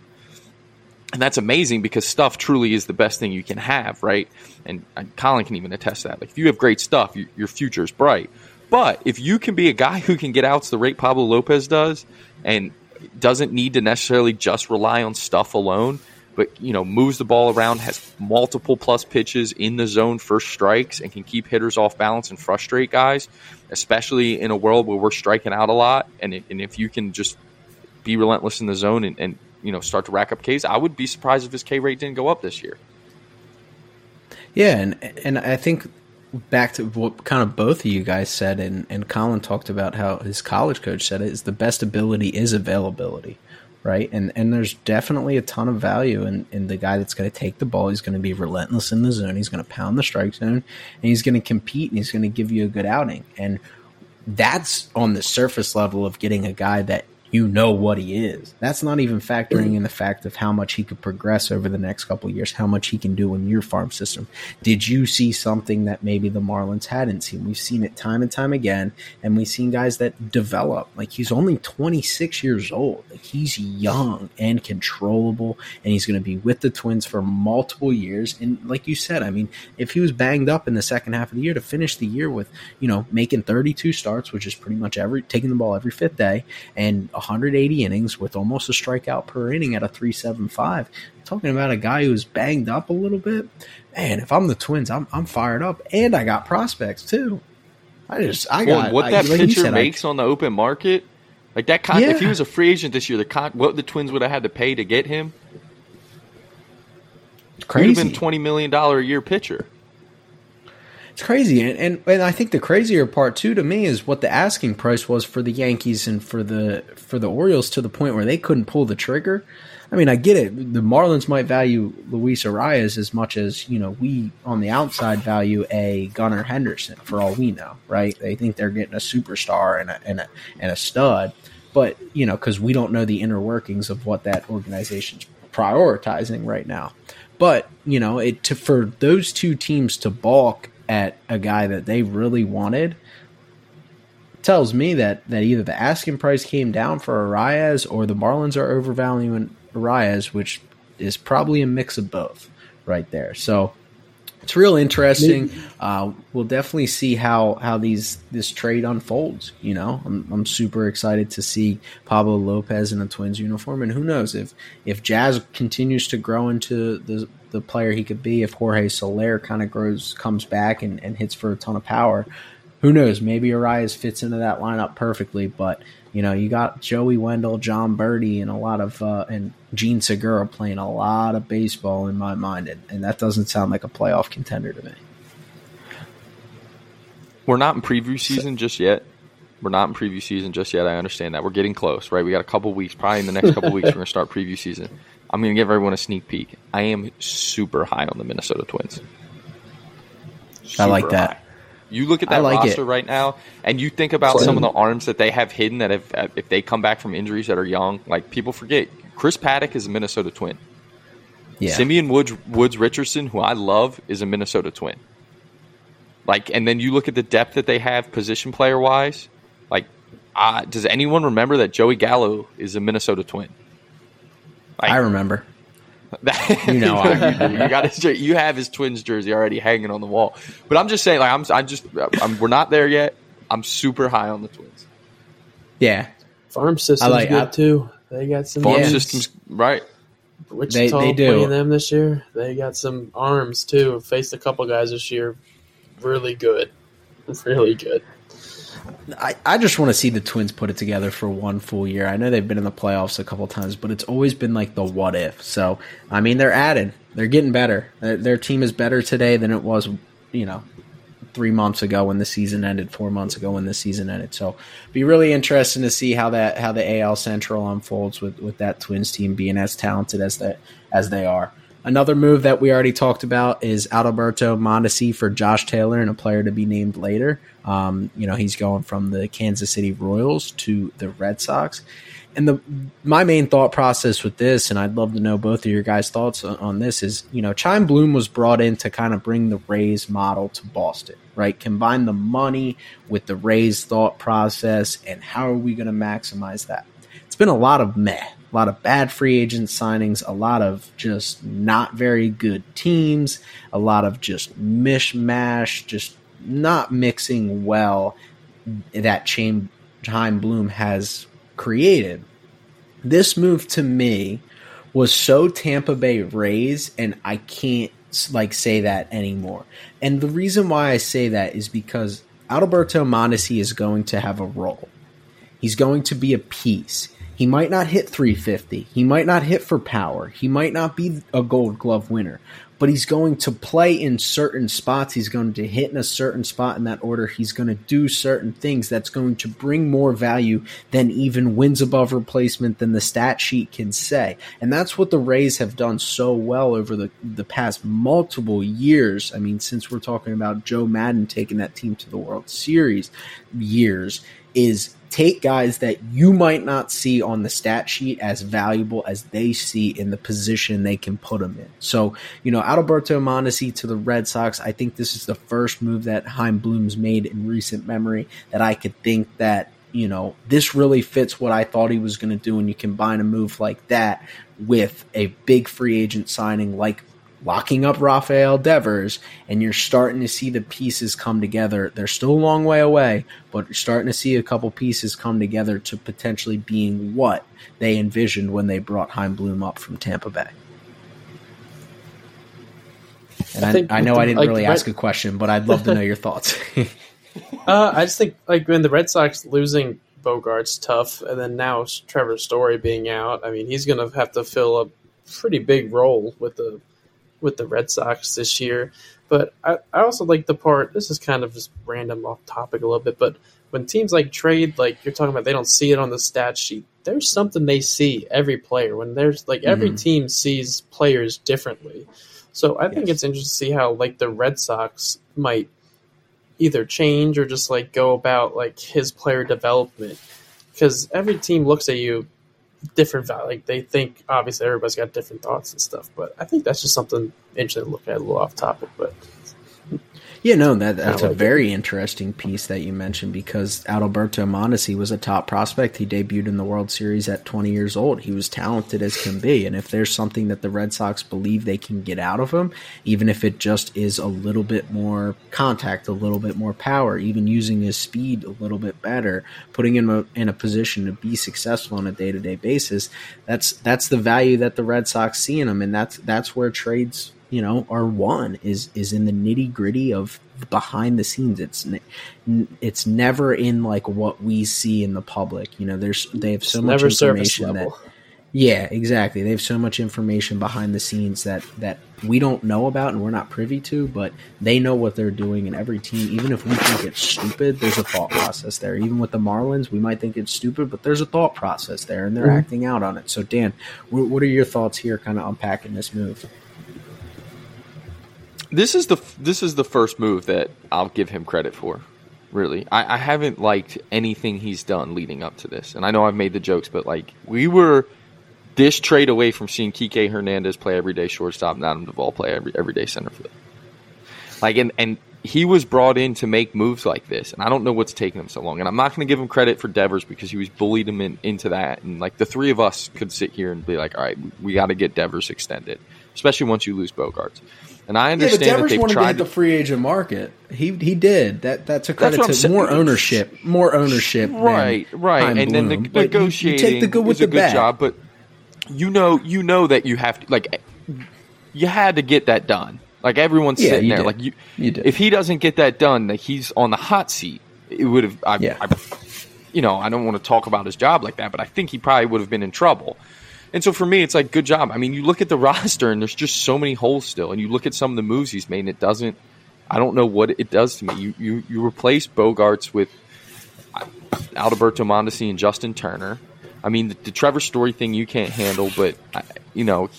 And that's amazing because stuff truly is the best thing you can have, right? And, and Colin can even attest that. Like, if you have great stuff, your, your future is bright. But if you can be a guy who can get outs the rate Pablo Lopez does and doesn't need to necessarily just rely on stuff alone, but you know moves the ball around, has multiple plus pitches in the zone first strikes, and can keep hitters off balance and frustrate guys, especially in a world where we're striking out a lot. And, it, and if you can just be relentless in the zone and, and you know start to rack up Ks, I would be surprised if his K rate didn't go up this year. Yeah, and and I think back to what kind of both of you guys said, and and Colin talked about how his college coach said it is the best ability is availability, right? And and there's definitely a ton of value in in the guy that's going to take the ball. He's going to be relentless in the zone. He's going to pound the strike zone, and he's going to compete, and he's going to give you a good outing. And that's on the surface level of getting a guy that you know what he is. That's not even factoring in the fact of how much he could progress over the next couple years, how much he can do in your farm system. Did you see something that maybe the Marlins hadn't seen? We've seen it time and time again, and we've seen guys that develop. Like he's only 26 years old. Like he's young and controllable, and he's going to be with the Twins for multiple years. And like you said, I mean, if he was banged up in the second half of the year to finish the year with, you know, making 32 starts, which is pretty much every taking the ball every fifth day, and 180 innings with almost a strikeout per inning at a 375. Talking about a guy who's banged up a little bit. Man, if I'm the Twins, I'm I'm fired up, and I got prospects too. I just I Well, got what I- that like pitcher said, I- makes on the open market, like that. Con- If he was a free agent this year, the con- what the Twins would have had to pay to get him, Crazy. he would crazy. have been twenty million dollar a year pitcher. It's crazy, and, and and I think the crazier part too to me is what the asking price was for the Yankees and for the for the Orioles to the point where they couldn't pull the trigger. I mean, I get it. The Marlins might value Luis Arraez as much as you know we on the outside value a Gunnar Henderson for all we know, right? They think they're getting a superstar and a and a, and a stud, but you know because we don't know the inner workings of what that organization's prioritizing right now. But you know, it to, for those two teams to balk at a guy that they really wanted tells me that that either the asking price came down for Arraez or the Marlins are overvaluing Arraez, which is probably a mix of both right there. So it's real interesting. Uh, we'll definitely see how how these this trade unfolds. You know, I'm I'm super excited to see Pablo Lopez in a Twins uniform, and who knows if if Jazz continues to grow into the the player he could be, if Jorge Soler kind of grows, comes back and, and hits for a ton of power. Who knows? Maybe Arraez fits into that lineup perfectly, but you know, you got Joey Wendle, Jon Berti, and a lot of uh, and Jean Segura playing a lot of baseball in my mind, and, and that doesn't sound like a playoff contender to me. We're not in preview season just yet. We're not in preview season just yet. I understand that. We're getting close, right? We got a couple weeks. Probably in the next couple weeks, we're going to start preview season. I'm going to give everyone a sneak peek. I am super high on the Minnesota Twins. I like that. high. You look at that like roster it. right now, and you think about some of the arms that they have hidden that have, if they come back from injuries that are young, like people forget, Chris Paddack is a Minnesota Twin. Yeah, Simeon Woods, Woods Richardson, who I love, is a Minnesota Twin. Like, and then you look at the depth that they have position player wise. Like, uh, does anyone remember that Joey Gallo is a Minnesota Twin? I remember. you know, I, you, you got his, you have his Twins jersey already hanging on the wall. But I'm just saying, like, I'm, I'm just, I'm, we're not there yet. I'm super high on the Twins. Yeah, Farm system's I like- good I- too. They got some Farm Yeah. systems, right? Wichita They- they do. playing them this year. They got some arms too. Faced a couple guys this year, really good, really good. I, I just want to see the Twins put it together for one full year. I know they've been in the playoffs a couple times, but it's always been like the what if. So, I mean, they're added. They're getting better. Their, their team is better today than it was, you know, three months ago when the season ended, four months ago when the season ended. So, be really interesting to see how that how the AL Central unfolds with with that Twins team being as talented as that as they are. Another move that we already talked about is Adalberto Mondesi for Josh Taylor and a player to be named later. Um, you know, he's going from the Kansas City Royals to the Red Sox. And the my main thought process with this, and I'd love to know both of your guys' thoughts on, on this, is you know, Chaim Bloom was brought in to kind of bring the Rays model to Boston, right? Combine the money with the Rays thought process, and how are we going to maximize that? It's been a lot of meh, a lot of bad free agent signings, a lot of just not very good teams, a lot of just mishmash, just not mixing well that Chain Chaim Bloom has created. This move to me was so Tampa Bay Rays, and I can't like say that anymore. And the reason why I say that is because Adalberto Mondesi is going to have a role. He's going to be a piece. He might not hit 350. He might not hit for power. He might not be a gold glove winner, but he's going to play in certain spots. He's going to hit in a certain spot in that order. He's going to do certain things that's going to bring more value than even wins above replacement than the stat sheet can say. And that's what the Rays have done so well over the, the past multiple years. I mean, since we're talking about Joe Maddon taking that team to the World Series years, is take guys that you might not see on the stat sheet as valuable as they see in the position they can put them in. So, you know, Alberto Mondesi to the Red Sox, I think this is the first move that Chaim Bloom's made in recent memory that I could think that, you know, this really fits what I thought he was going to do. And you combine a move like that with a big free agent signing like locking up Rafael Devers, and you're starting to see the pieces come together. They're still a long way away, but you're starting to see a couple pieces come together to potentially being what they envisioned when they brought Chaim Bloom up from Tampa Bay. And I I, I, know with I didn't like, really the Red- ask a question, but I'd love to know your thoughts. Uh, I just think like when the Red Sox losing Bogart's tough, and then now Trevor Story being out. I mean, he's going to have to fill a pretty big role with the with the Red Sox this year. But I, I also like the part. This is kind of just random off topic a little bit, but when teams like trade, like you're talking about, they don't see it on the stat sheet. There's something they see every player. When there's like every Mhm. team sees players differently. So I think Yes. it's interesting to see how like the Red Sox might either change or just like go about like his player development because every team looks at you different value. like they think obviously everybody's got different thoughts and stuff but i think that's just something interesting to look at a little off topic but Yeah, no, that that's I a like very interesting piece that you mentioned because Adalberto Mondesi was a top prospect. He debuted in the World Series at 20 years old. He was talented as can be, and if there's something that the Red Sox believe they can get out of him, even if it just is a little bit more contact, a little bit more power, even using his speed a little bit better, putting him a, in a position to be successful on a day-to-day basis, that's that's the value that the Red Sox see in him, and that's that's where trades you know are won is is in the nitty gritty of behind the scenes. It's n- it's never in like what we see in the public. You know there's they have so it's much information that yeah exactly. They have so much information behind the scenes that that we don't know about and we're not privy to but they know what they're doing and every team even if we think it's stupid there's a thought process there. Even with the marlins we might think it's stupid but there's a thought process there and they're Mhm. acting out on it. So dan what are your thoughts here kind of unpacking this move This is the this is the first move that I'll give him credit for. Really, I, I haven't liked anything he's done leading up to this, and I know I've made the jokes, but like we were this trade away from seeing Kike Hernandez play everyday shortstop and Adam Duvall play every everyday center field. Like and and he was brought in to make moves like this, and I don't know what's taking him so long. And I'm not going to give him credit for Devers because he was bullied him in, into that. And like the three of us could sit here and be like, all right, we got to get Devers extended, especially once you lose Bogaerts. And I Yeah, but understand that wanted to hit the free agent market. He he did that. That's a credit what I'm to more ownership, more ownership. right, right, Chaim and then the Bloom. But negotiating You, take the good with is a the good bad. job, but you know, you know that you have to like, you had to get that done. Like everyone's Yeah, sitting there, did. like you, You did. If he doesn't get that done, like he's on the hot seat. It would have, I, Yeah. I, you know, I don't want to talk about his job like that, but I think he probably would have been in trouble. And so for me, it's like good job. I mean, you look at the roster and there's just so many holes still, and you look at some of the moves he's made, and it doesn't. I don't know what it does to me. You you you replace Bogaerts with uh, Alberto Mondesi and Justin Turner. I mean, the, the Trevor Story thing you can't handle, but I- you know,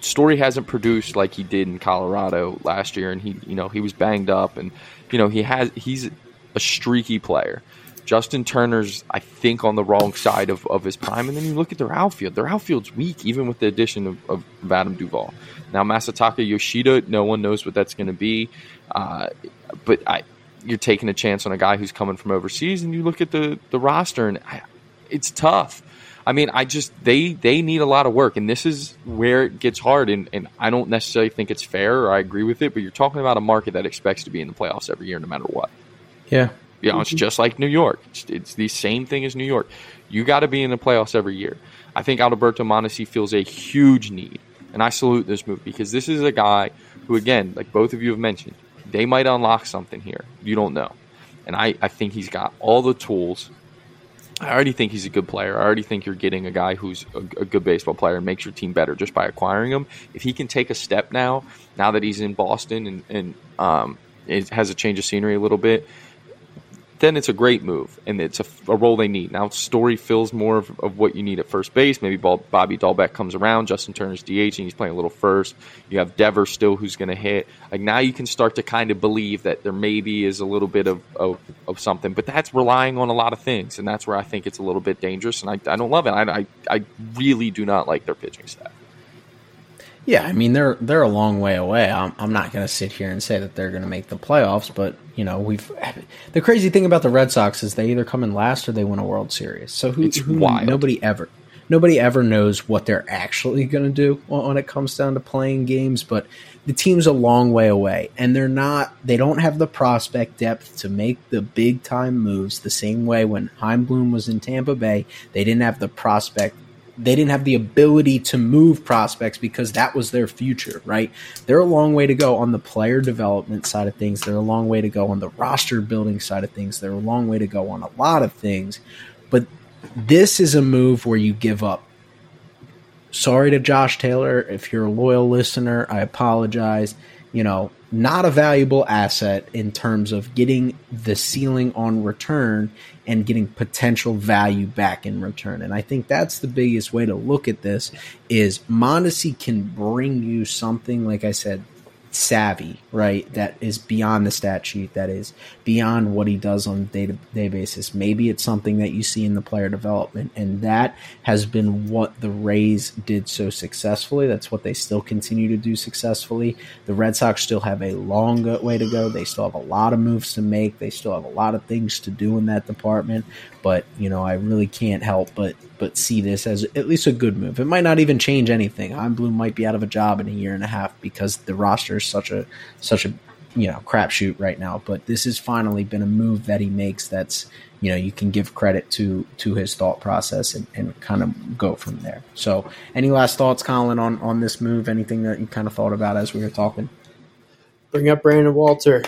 Story hasn't produced like he did in Colorado last year, and he you know he was banged up, and you know he has he's a streaky player. Justin Turner's, I think, on the wrong side of, of his prime. And then you look at their outfield. Their outfield's weak, even with the addition of, of Adam Duvall. Now, Masataka Yoshida, no one knows what that's going to be. Uh, but I, you're taking a chance on a guy who's coming from overseas, and you look at the, the roster, and I, it's tough. I mean, I just they they need a lot of work, and this is where it gets hard. And, and I don't necessarily think it's fair, or I agree with it. But you're talking about a market that expects to be in the playoffs every year, no matter what. Yeah, You know, it's just like New York. It's, it's the same thing as New York. You got to be in the playoffs every year. I think Alberto Mondesi feels a huge need, and I salute this move because this is a guy who, again, like both of you have mentioned, they might unlock something here. You don't know, and I, I think he's got all the tools. I already think he's a good player. I already think you're getting a guy who's a, a good baseball player and makes your team better just by acquiring him. If he can take a step now, now that he's in Boston and, and um, it has a change of scenery a little bit, then it's a great move, and it's a, a role they need. Now, Story fills more of, of what you need at first base. Maybe Bobby Dalbec comes around. Justin Turner's DH, and he's playing a little first. You have Dever still, who's going to hit. Like now, you can start to kind of believe that there maybe is a little bit of, of, of something, but that's relying on a lot of things, and that's where I think it's a little bit dangerous. And I, I don't love it. I, I, I really do not like their pitching staff. Yeah. I mean, they're they're a long way away. I'm, I'm not going to sit here and say that they're going to make the playoffs, but you know, we've the crazy thing about the Red Sox is they either come in last or they win a World Series. So who, It's who nobody ever nobody ever knows what they're actually going to do when when it comes down to playing games, but the team's a long way away and they're not they don't have the prospect depth to make the big time moves the same way when Chaim Bloom was in Tampa Bay, they didn't have the prospect they didn't have the ability to move prospects because that was their future, right? They're a long way to go on the player development side of things. They're a long way to go on the roster building side of things. They're a long way to go on a lot of things. But this is a move where you give up. Sorry to Josh Taylor. If you're a loyal listener, I apologize. You know, not a valuable asset in terms of getting the ceiling on return and getting potential value back in return. And I think that's the biggest way to look at this is Mondesi can bring you something, like I said, savvy, right? That is beyond the stat sheet, that is beyond what he does on a day to day basis. Maybe it's something that you see in the player development, and that has been what the Rays did so successfully. That's what they still continue to do successfully. The Red Sox still have a long way to go. They still have a lot of moves to make. They still have a lot of things to do in that department. But you know, I really can't help but but see this as at least a good move. It might not even change anything. I'm Bloom might be out of a job in a year and a half because the roster is such a such a you know crapshoot right now. But this has finally been a move that he makes that's you know you can give credit to to his thought process and, and kind of go from there. So, any last thoughts, Colin, on on this move? Anything that you kind of thought about as we were talking? Bring up Brandon Walter.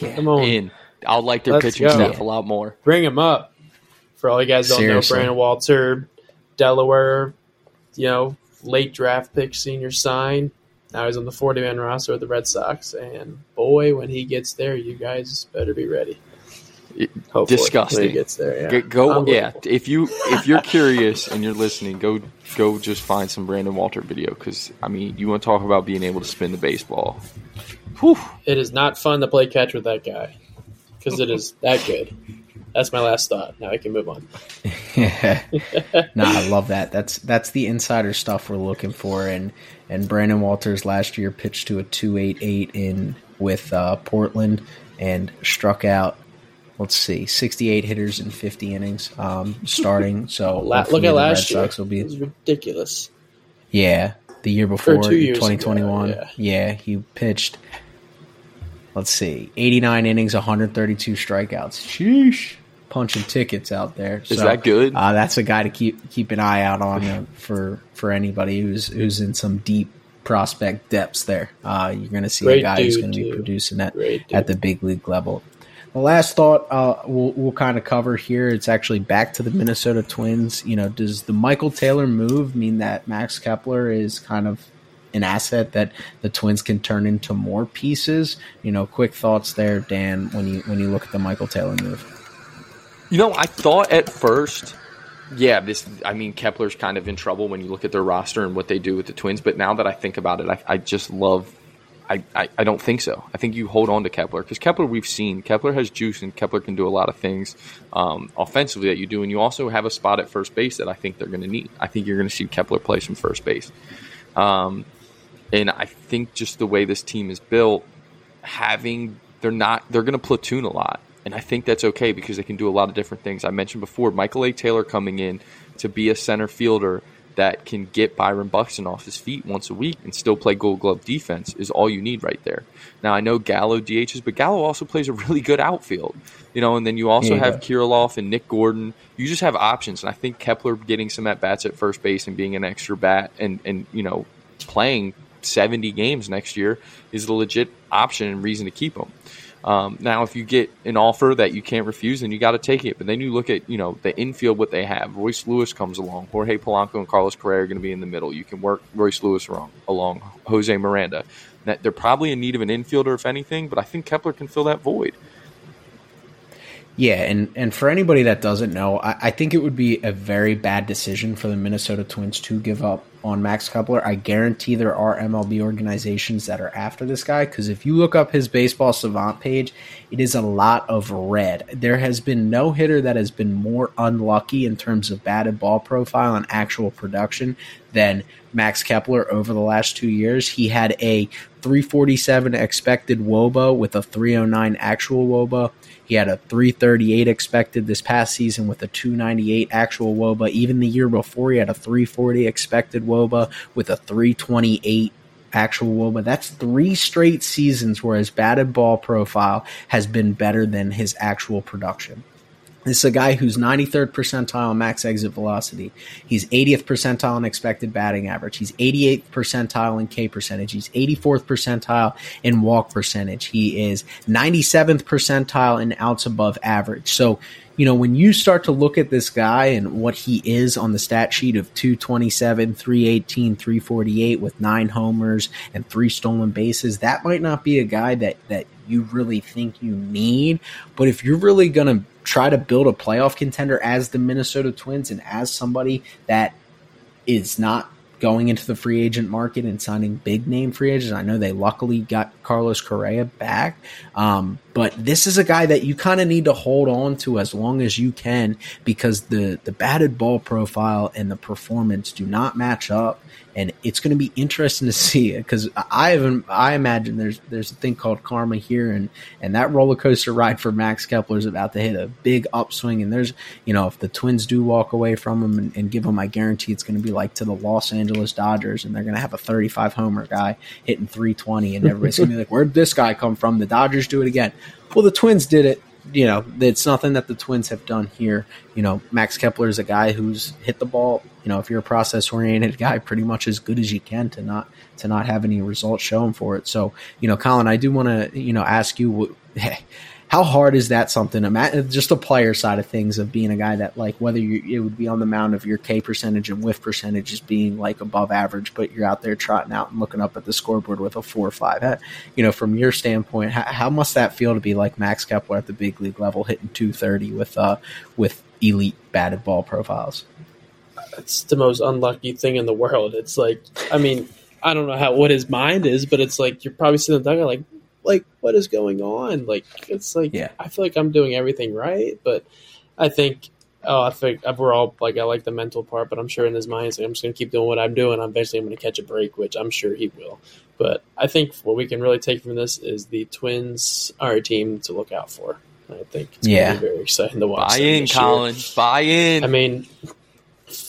Yeah, Come on. In. I like their Let's pitching go. staff a lot more. Bring him up. For all you guys don't Seriously. know, Brandon Walter, Delaware, you know, late draft pick, senior sign. Now he's on the 40 man roster with the Red Sox. And boy, when he gets there, you guys better be ready. Hopefully, disgusting. He gets there, yeah. Go, yeah. If you if you're curious and you're listening, go go just find some Brandon Walter video because I mean, you want to talk about being able to spin the baseball. Whew. It is not fun to play catch with that guy because it is that good. That's my last thought. Now I can move on. no, I love that. That's that's the insider stuff we're looking for. And and Brandon Walters last year pitched to a two eight eight in with uh, Portland and struck out. Let's see, 68 hitters in 50 innings um, starting. So look at last Red year. Sox will be It was ridiculous. yeah, the year before, years 2021. yeah. yeah, he pitched. Let's see, 89 innings, 132 strikeouts. Sheesh, punching tickets out there. Is that good? Uh, that's a guy to keep keep an eye out on uh, for for anybody who's who's in some deep prospect depths. There, uh, you're going to see a Great guy who's going to be producing at at the big league level. The last thought uh, we'll, we'll kind of cover here. It's actually back to the Minnesota Twins. You know, does the Michael Taylor move mean that Max Kepler is kind of an asset that the Twins can turn into more pieces? You know, quick thoughts there, Dan. When you when you look at the Michael Taylor move, You know, I thought at first, yeah, this. I mean, Kepler's kind of in trouble when you look at their roster and what they do with the Twins. But now that I think about it, I, I just love. I, I, I don't think so. I think you hold on to Kepler because Kepler we've seen Kepler has juice and Kepler can do a lot of things um, offensively that you do, and you also have a spot at first base that I think they're going to need. I think you're going to see Kepler play some first base, um, and I think just the way this team is built, having they're not they're going to platoon a lot and i think that's okay because they can do a lot of different things i mentioned before michael a taylor coming in to be a center fielder that can get byron buxton off his feet once a week and still play gold glove defense is all you need right there now i know gallo dhs but gallo also plays a really good outfield you know and then you also Yeah, have. Kirilloff and nick gordon you just have options and i think kepler getting some at bats at first base and being an extra bat and and you know playing 70 games next year is a legit option and reason to keep him. Um, now, if you get an offer that you can't refuse, then you got to take it. But then you look at you know the infield, what they have. Royce Lewis comes along. Jorge Polanco and Carlos Correa are going to be in the middle. You can work Royce Lewis wrong along Jose Miranda. That they're probably in need of an infielder, if anything. But I think Kepler can fill that void. Yeah, and and for anybody that doesn't know, I, I think it would be a very bad decision for the Minnesota Twins to give up on Max Kepler. I guarantee there are MLB organizations that are after this guy because if you look up his baseball savant page, it is a lot of red. There has been no hitter that has been more unlucky in terms of batted ball profile and actual production than Max Kepler over the last two years. He had a 347 expected WOBA with a 309 actual WOBA. He had a 338 expected this past season with a 298 actual WOBA. Even the year before, he had a 340 expected WOBA with a 328 actual WOBA. That's three straight seasons where his batted ball profile has been better than his actual production. This is a guy who's 93rd percentile max exit velocity. He's 80th percentile in expected batting average. He's 88th percentile in K percentage. He's 84th percentile in walk percentage. He is 97th percentile in outs above average. So, you know, when you start to look at this guy and what he is on the stat sheet of 227, 318, 348 with nine homers and three stolen bases, that might not be a guy that, that you really think you need. But if you're really going to try to build a playoff contender as the Minnesota Twins and as somebody that is not going into the free agent market and signing big name free agents. I know they luckily got Carlos Correa back, um, but this is a guy that you kind of need to hold on to as long as you can because the the batted ball profile and the performance do not match up. And it's going to be interesting to see it because I haven't. I imagine there's there's a thing called karma here, and and that roller coaster ride for Max Kepler is about to hit a big upswing. And there's you know if the Twins do walk away from him and, and give him, I guarantee it's going to be like to the Los Angeles Dodgers, and they're going to have a 35 homer guy hitting 320, and everybody's going to be like, where'd this guy come from? The Dodgers do it again. Well, the Twins did it you know, it's nothing that the Twins have done here. You know, Max Kepler is a guy who's hit the ball. You know, if you're a process oriented guy, pretty much as good as you can to not to not have any results shown for it. So, you know, Colin, I do want to you know ask you. How hard is that something? Just the player side of things of being a guy that like whether you it would be on the mound of your K percentage and whiff percentage is being like above average, but you're out there trotting out and looking up at the scoreboard with a four or five. You know, from your standpoint, how, how must that feel to be like Max Kepler at the big league level, hitting 230 with uh with elite batted ball profiles? It's the most unlucky thing in the world. It's like, I mean, I don't know how what his mind is, but it's like you're probably sitting in the dugout like, like what is going on? Like it's like Yeah. I feel like I'm doing everything right, but I think oh, I think we're all like I like the mental part, but I'm sure in his mind he's like I'm just gonna keep doing what I'm doing. I'm basically I'm gonna catch a break, which I'm sure he will. But I think what we can really take from this is the Twins are a team to look out for. I think it's Yeah. gonna be very exciting to watch. Buy in, this year. Colin. Buy in. I mean,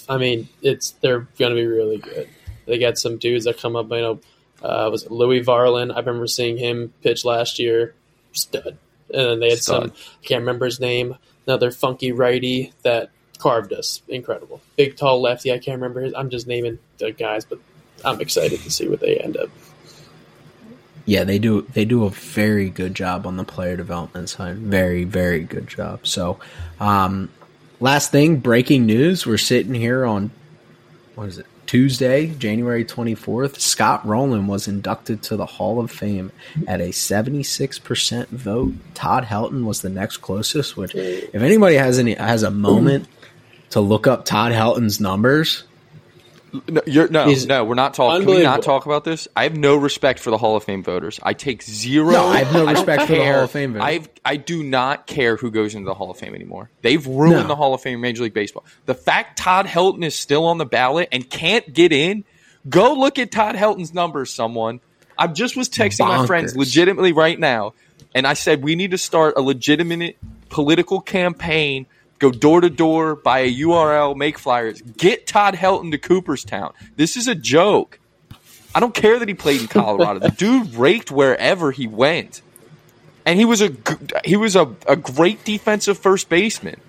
I mean, it's they're gonna be really good. They got some dudes that come up. You know, uh, was it Louie Varland? I remember seeing him pitch last year, stud. And then they had Stud. some. I can't remember his name. Another funky righty that carved us. Incredible, big tall lefty. I can't remember his. I'm just naming the guys, but I'm excited to see what they end up. Yeah, they do. They do a very good job on the player development side. Very, very good job. So, um, last thing, breaking news. We're sitting here on what is it? Tuesday, January twenty fourth. Scott Rolen was inducted to the Hall of Fame at a seventy six percent vote. Todd Helton was the next closest. Which, if anybody has any has a moment to look up Todd Helton's numbers, No, you're, no, no, we're not talking. Can we not talk about this? I have no respect for the Hall of Fame voters. I take zero. No, I have no respect for the. Hall of Fame voters. I've, I do not care who goes into the Hall of Fame anymore. They've ruined No. the Hall of Fame in Major League Baseball. The fact Todd Helton is still on the ballot and can't get in, go look at Todd Helton's numbers, someone. I just was texting my friends legitimately right now, and I said we need to start a legitimate political campaign. Go door to door, buy a URL, make flyers, get Todd Helton to Cooperstown. This is a joke. I don't care that he played in Colorado. the dude raked wherever he went, and he was a he was a, a great defensive first baseman.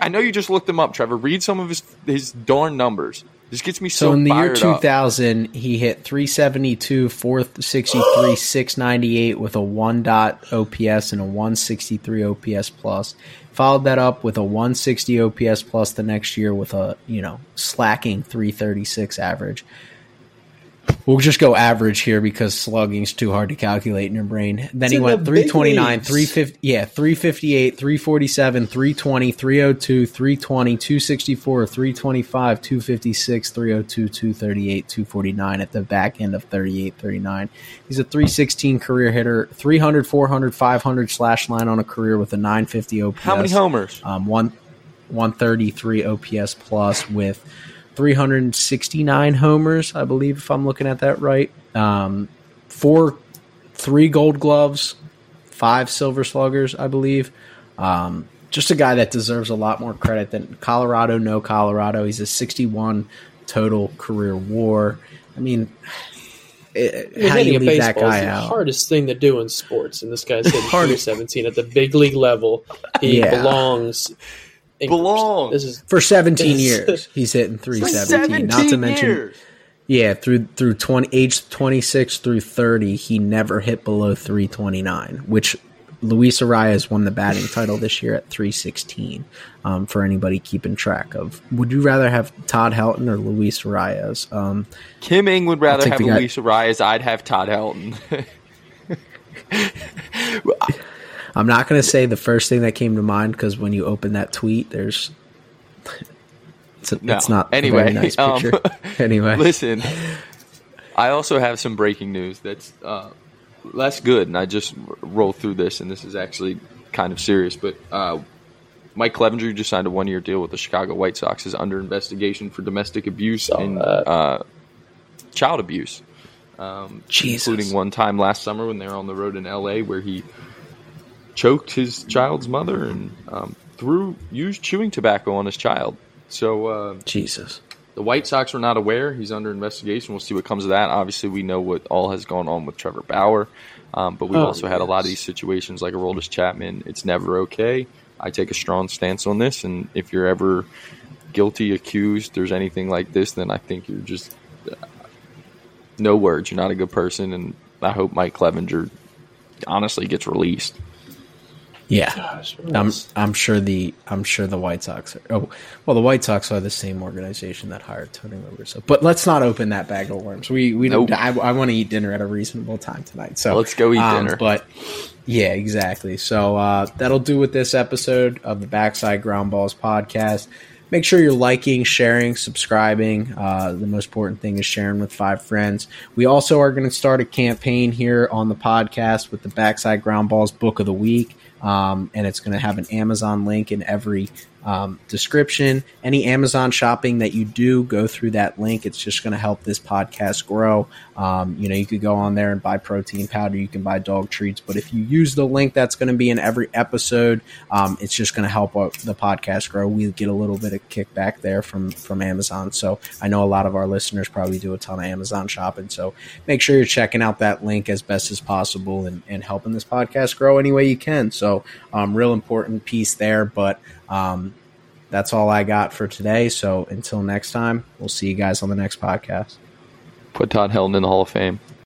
I know you just looked him up, Trevor. Read some of his his darn numbers. This gets me so, So in the year fired up. 2000, he hit 372, 463, 698 with a 1 dot OPS and a 163 OPS plus. Followed that up with a 160 OPS plus the next year with a, you know, slacking 336 average. We'll just go average here because slugging's too hard to calculate in your brain. Then he went the 329, 350, yeah, 358, 347, 320, 302, 320, 264, 325, 256, 302, 238, 249 at the back end of 38, 39. He's a 316 career hitter, 300, 400, 500 slash line on a career with a 950 OPS. How many homers? Um, one, 133 OPS plus with 369 homers, I believe, if I'm looking at that right. Um, four, three gold gloves, five silver sluggers, I believe. Um, just a guy that deserves a lot more credit than Colorado. No Colorado. He's a 61 total career WAR. I mean, it, I mean, how do you leave that guy the out? hardest thing to do in sports, and this guy's hitting Hardest. 317 at the big league level. He Yeah. belongs. In- Belongs. This is For 17 It's- years, he's hitting 317. Not to mention, years. Yeah, through through twenty age twenty six through thirty, he never hit below three twenty nine, which Luis Arraez won the batting title this year at three sixteen. Um, for anybody keeping track of, would you rather have Todd Helton or Luis Arraez? Um, Kim Ing would rather have the guy- Luis Arraez. I'd have Todd Helton. I'm not going to say the first thing that came to mind because when you open that tweet, there's it's, a, No. it's not Anyway, a very nice um, picture. anyway, Listen, I also have some breaking news that's uh, less good, and I just r- rolled through this, and this is actually kind of serious. But uh, Mike Clevinger just signed a one-year deal with the Chicago White Sox. Is under investigation for domestic abuse Saw and uh, child abuse, um, Jesus. including one time last summer when they were on the road in L.A. where he choked his child's mother and um, threw used chewing tobacco on his child. So. Uh, Jesus. the White Sox were not aware. He's under investigation. We'll see what comes of that. Obviously, we know what all has gone on with Trevor Bauer, um, but we've Oh, also had a lot of these situations like Aroldis Chapman. It's never okay. I take a strong stance on this, and if you're ever guilty, accused, there's anything like this, then I think you're just uh, no words. You're not a good person, and I hope Mike Clevinger honestly gets released. Yeah. gosh, I'm I'm sure the I'm sure the White Sox are oh well the White Sox are the same organization that hired Tony La Russa. But let's not open that bag of worms. We we Nope. don't I, I want to eat dinner at a reasonable time tonight. So Let's go eat um, dinner. But yeah, exactly. So uh, that'll do with this episode of the Backside Groundballs podcast. Make sure you're liking, sharing, subscribing. Uh, the most important thing is sharing with five friends. We also are going to start a campaign here on the podcast with the Backside Groundballs Book of the Week. Um, and it's going to have an Amazon link in every um, description. Any Amazon shopping that you do, go through that link. It's just going to help this podcast grow. Um, you know, you could go on there and buy protein powder. You can buy dog treats, but if you use the link that's going to be in every episode, um, it's just going to help the podcast grow. We get a little bit of kickback there from from Amazon. So I know a lot of our listeners probably do a ton of Amazon shopping. So make sure you're checking out that link as best as possible and, and helping this podcast grow any way you can. So um, real important piece there, but um, that's all I got for today. So until next time, we'll see you guys on the next podcast. Put Todd Helton in the Hall of Fame.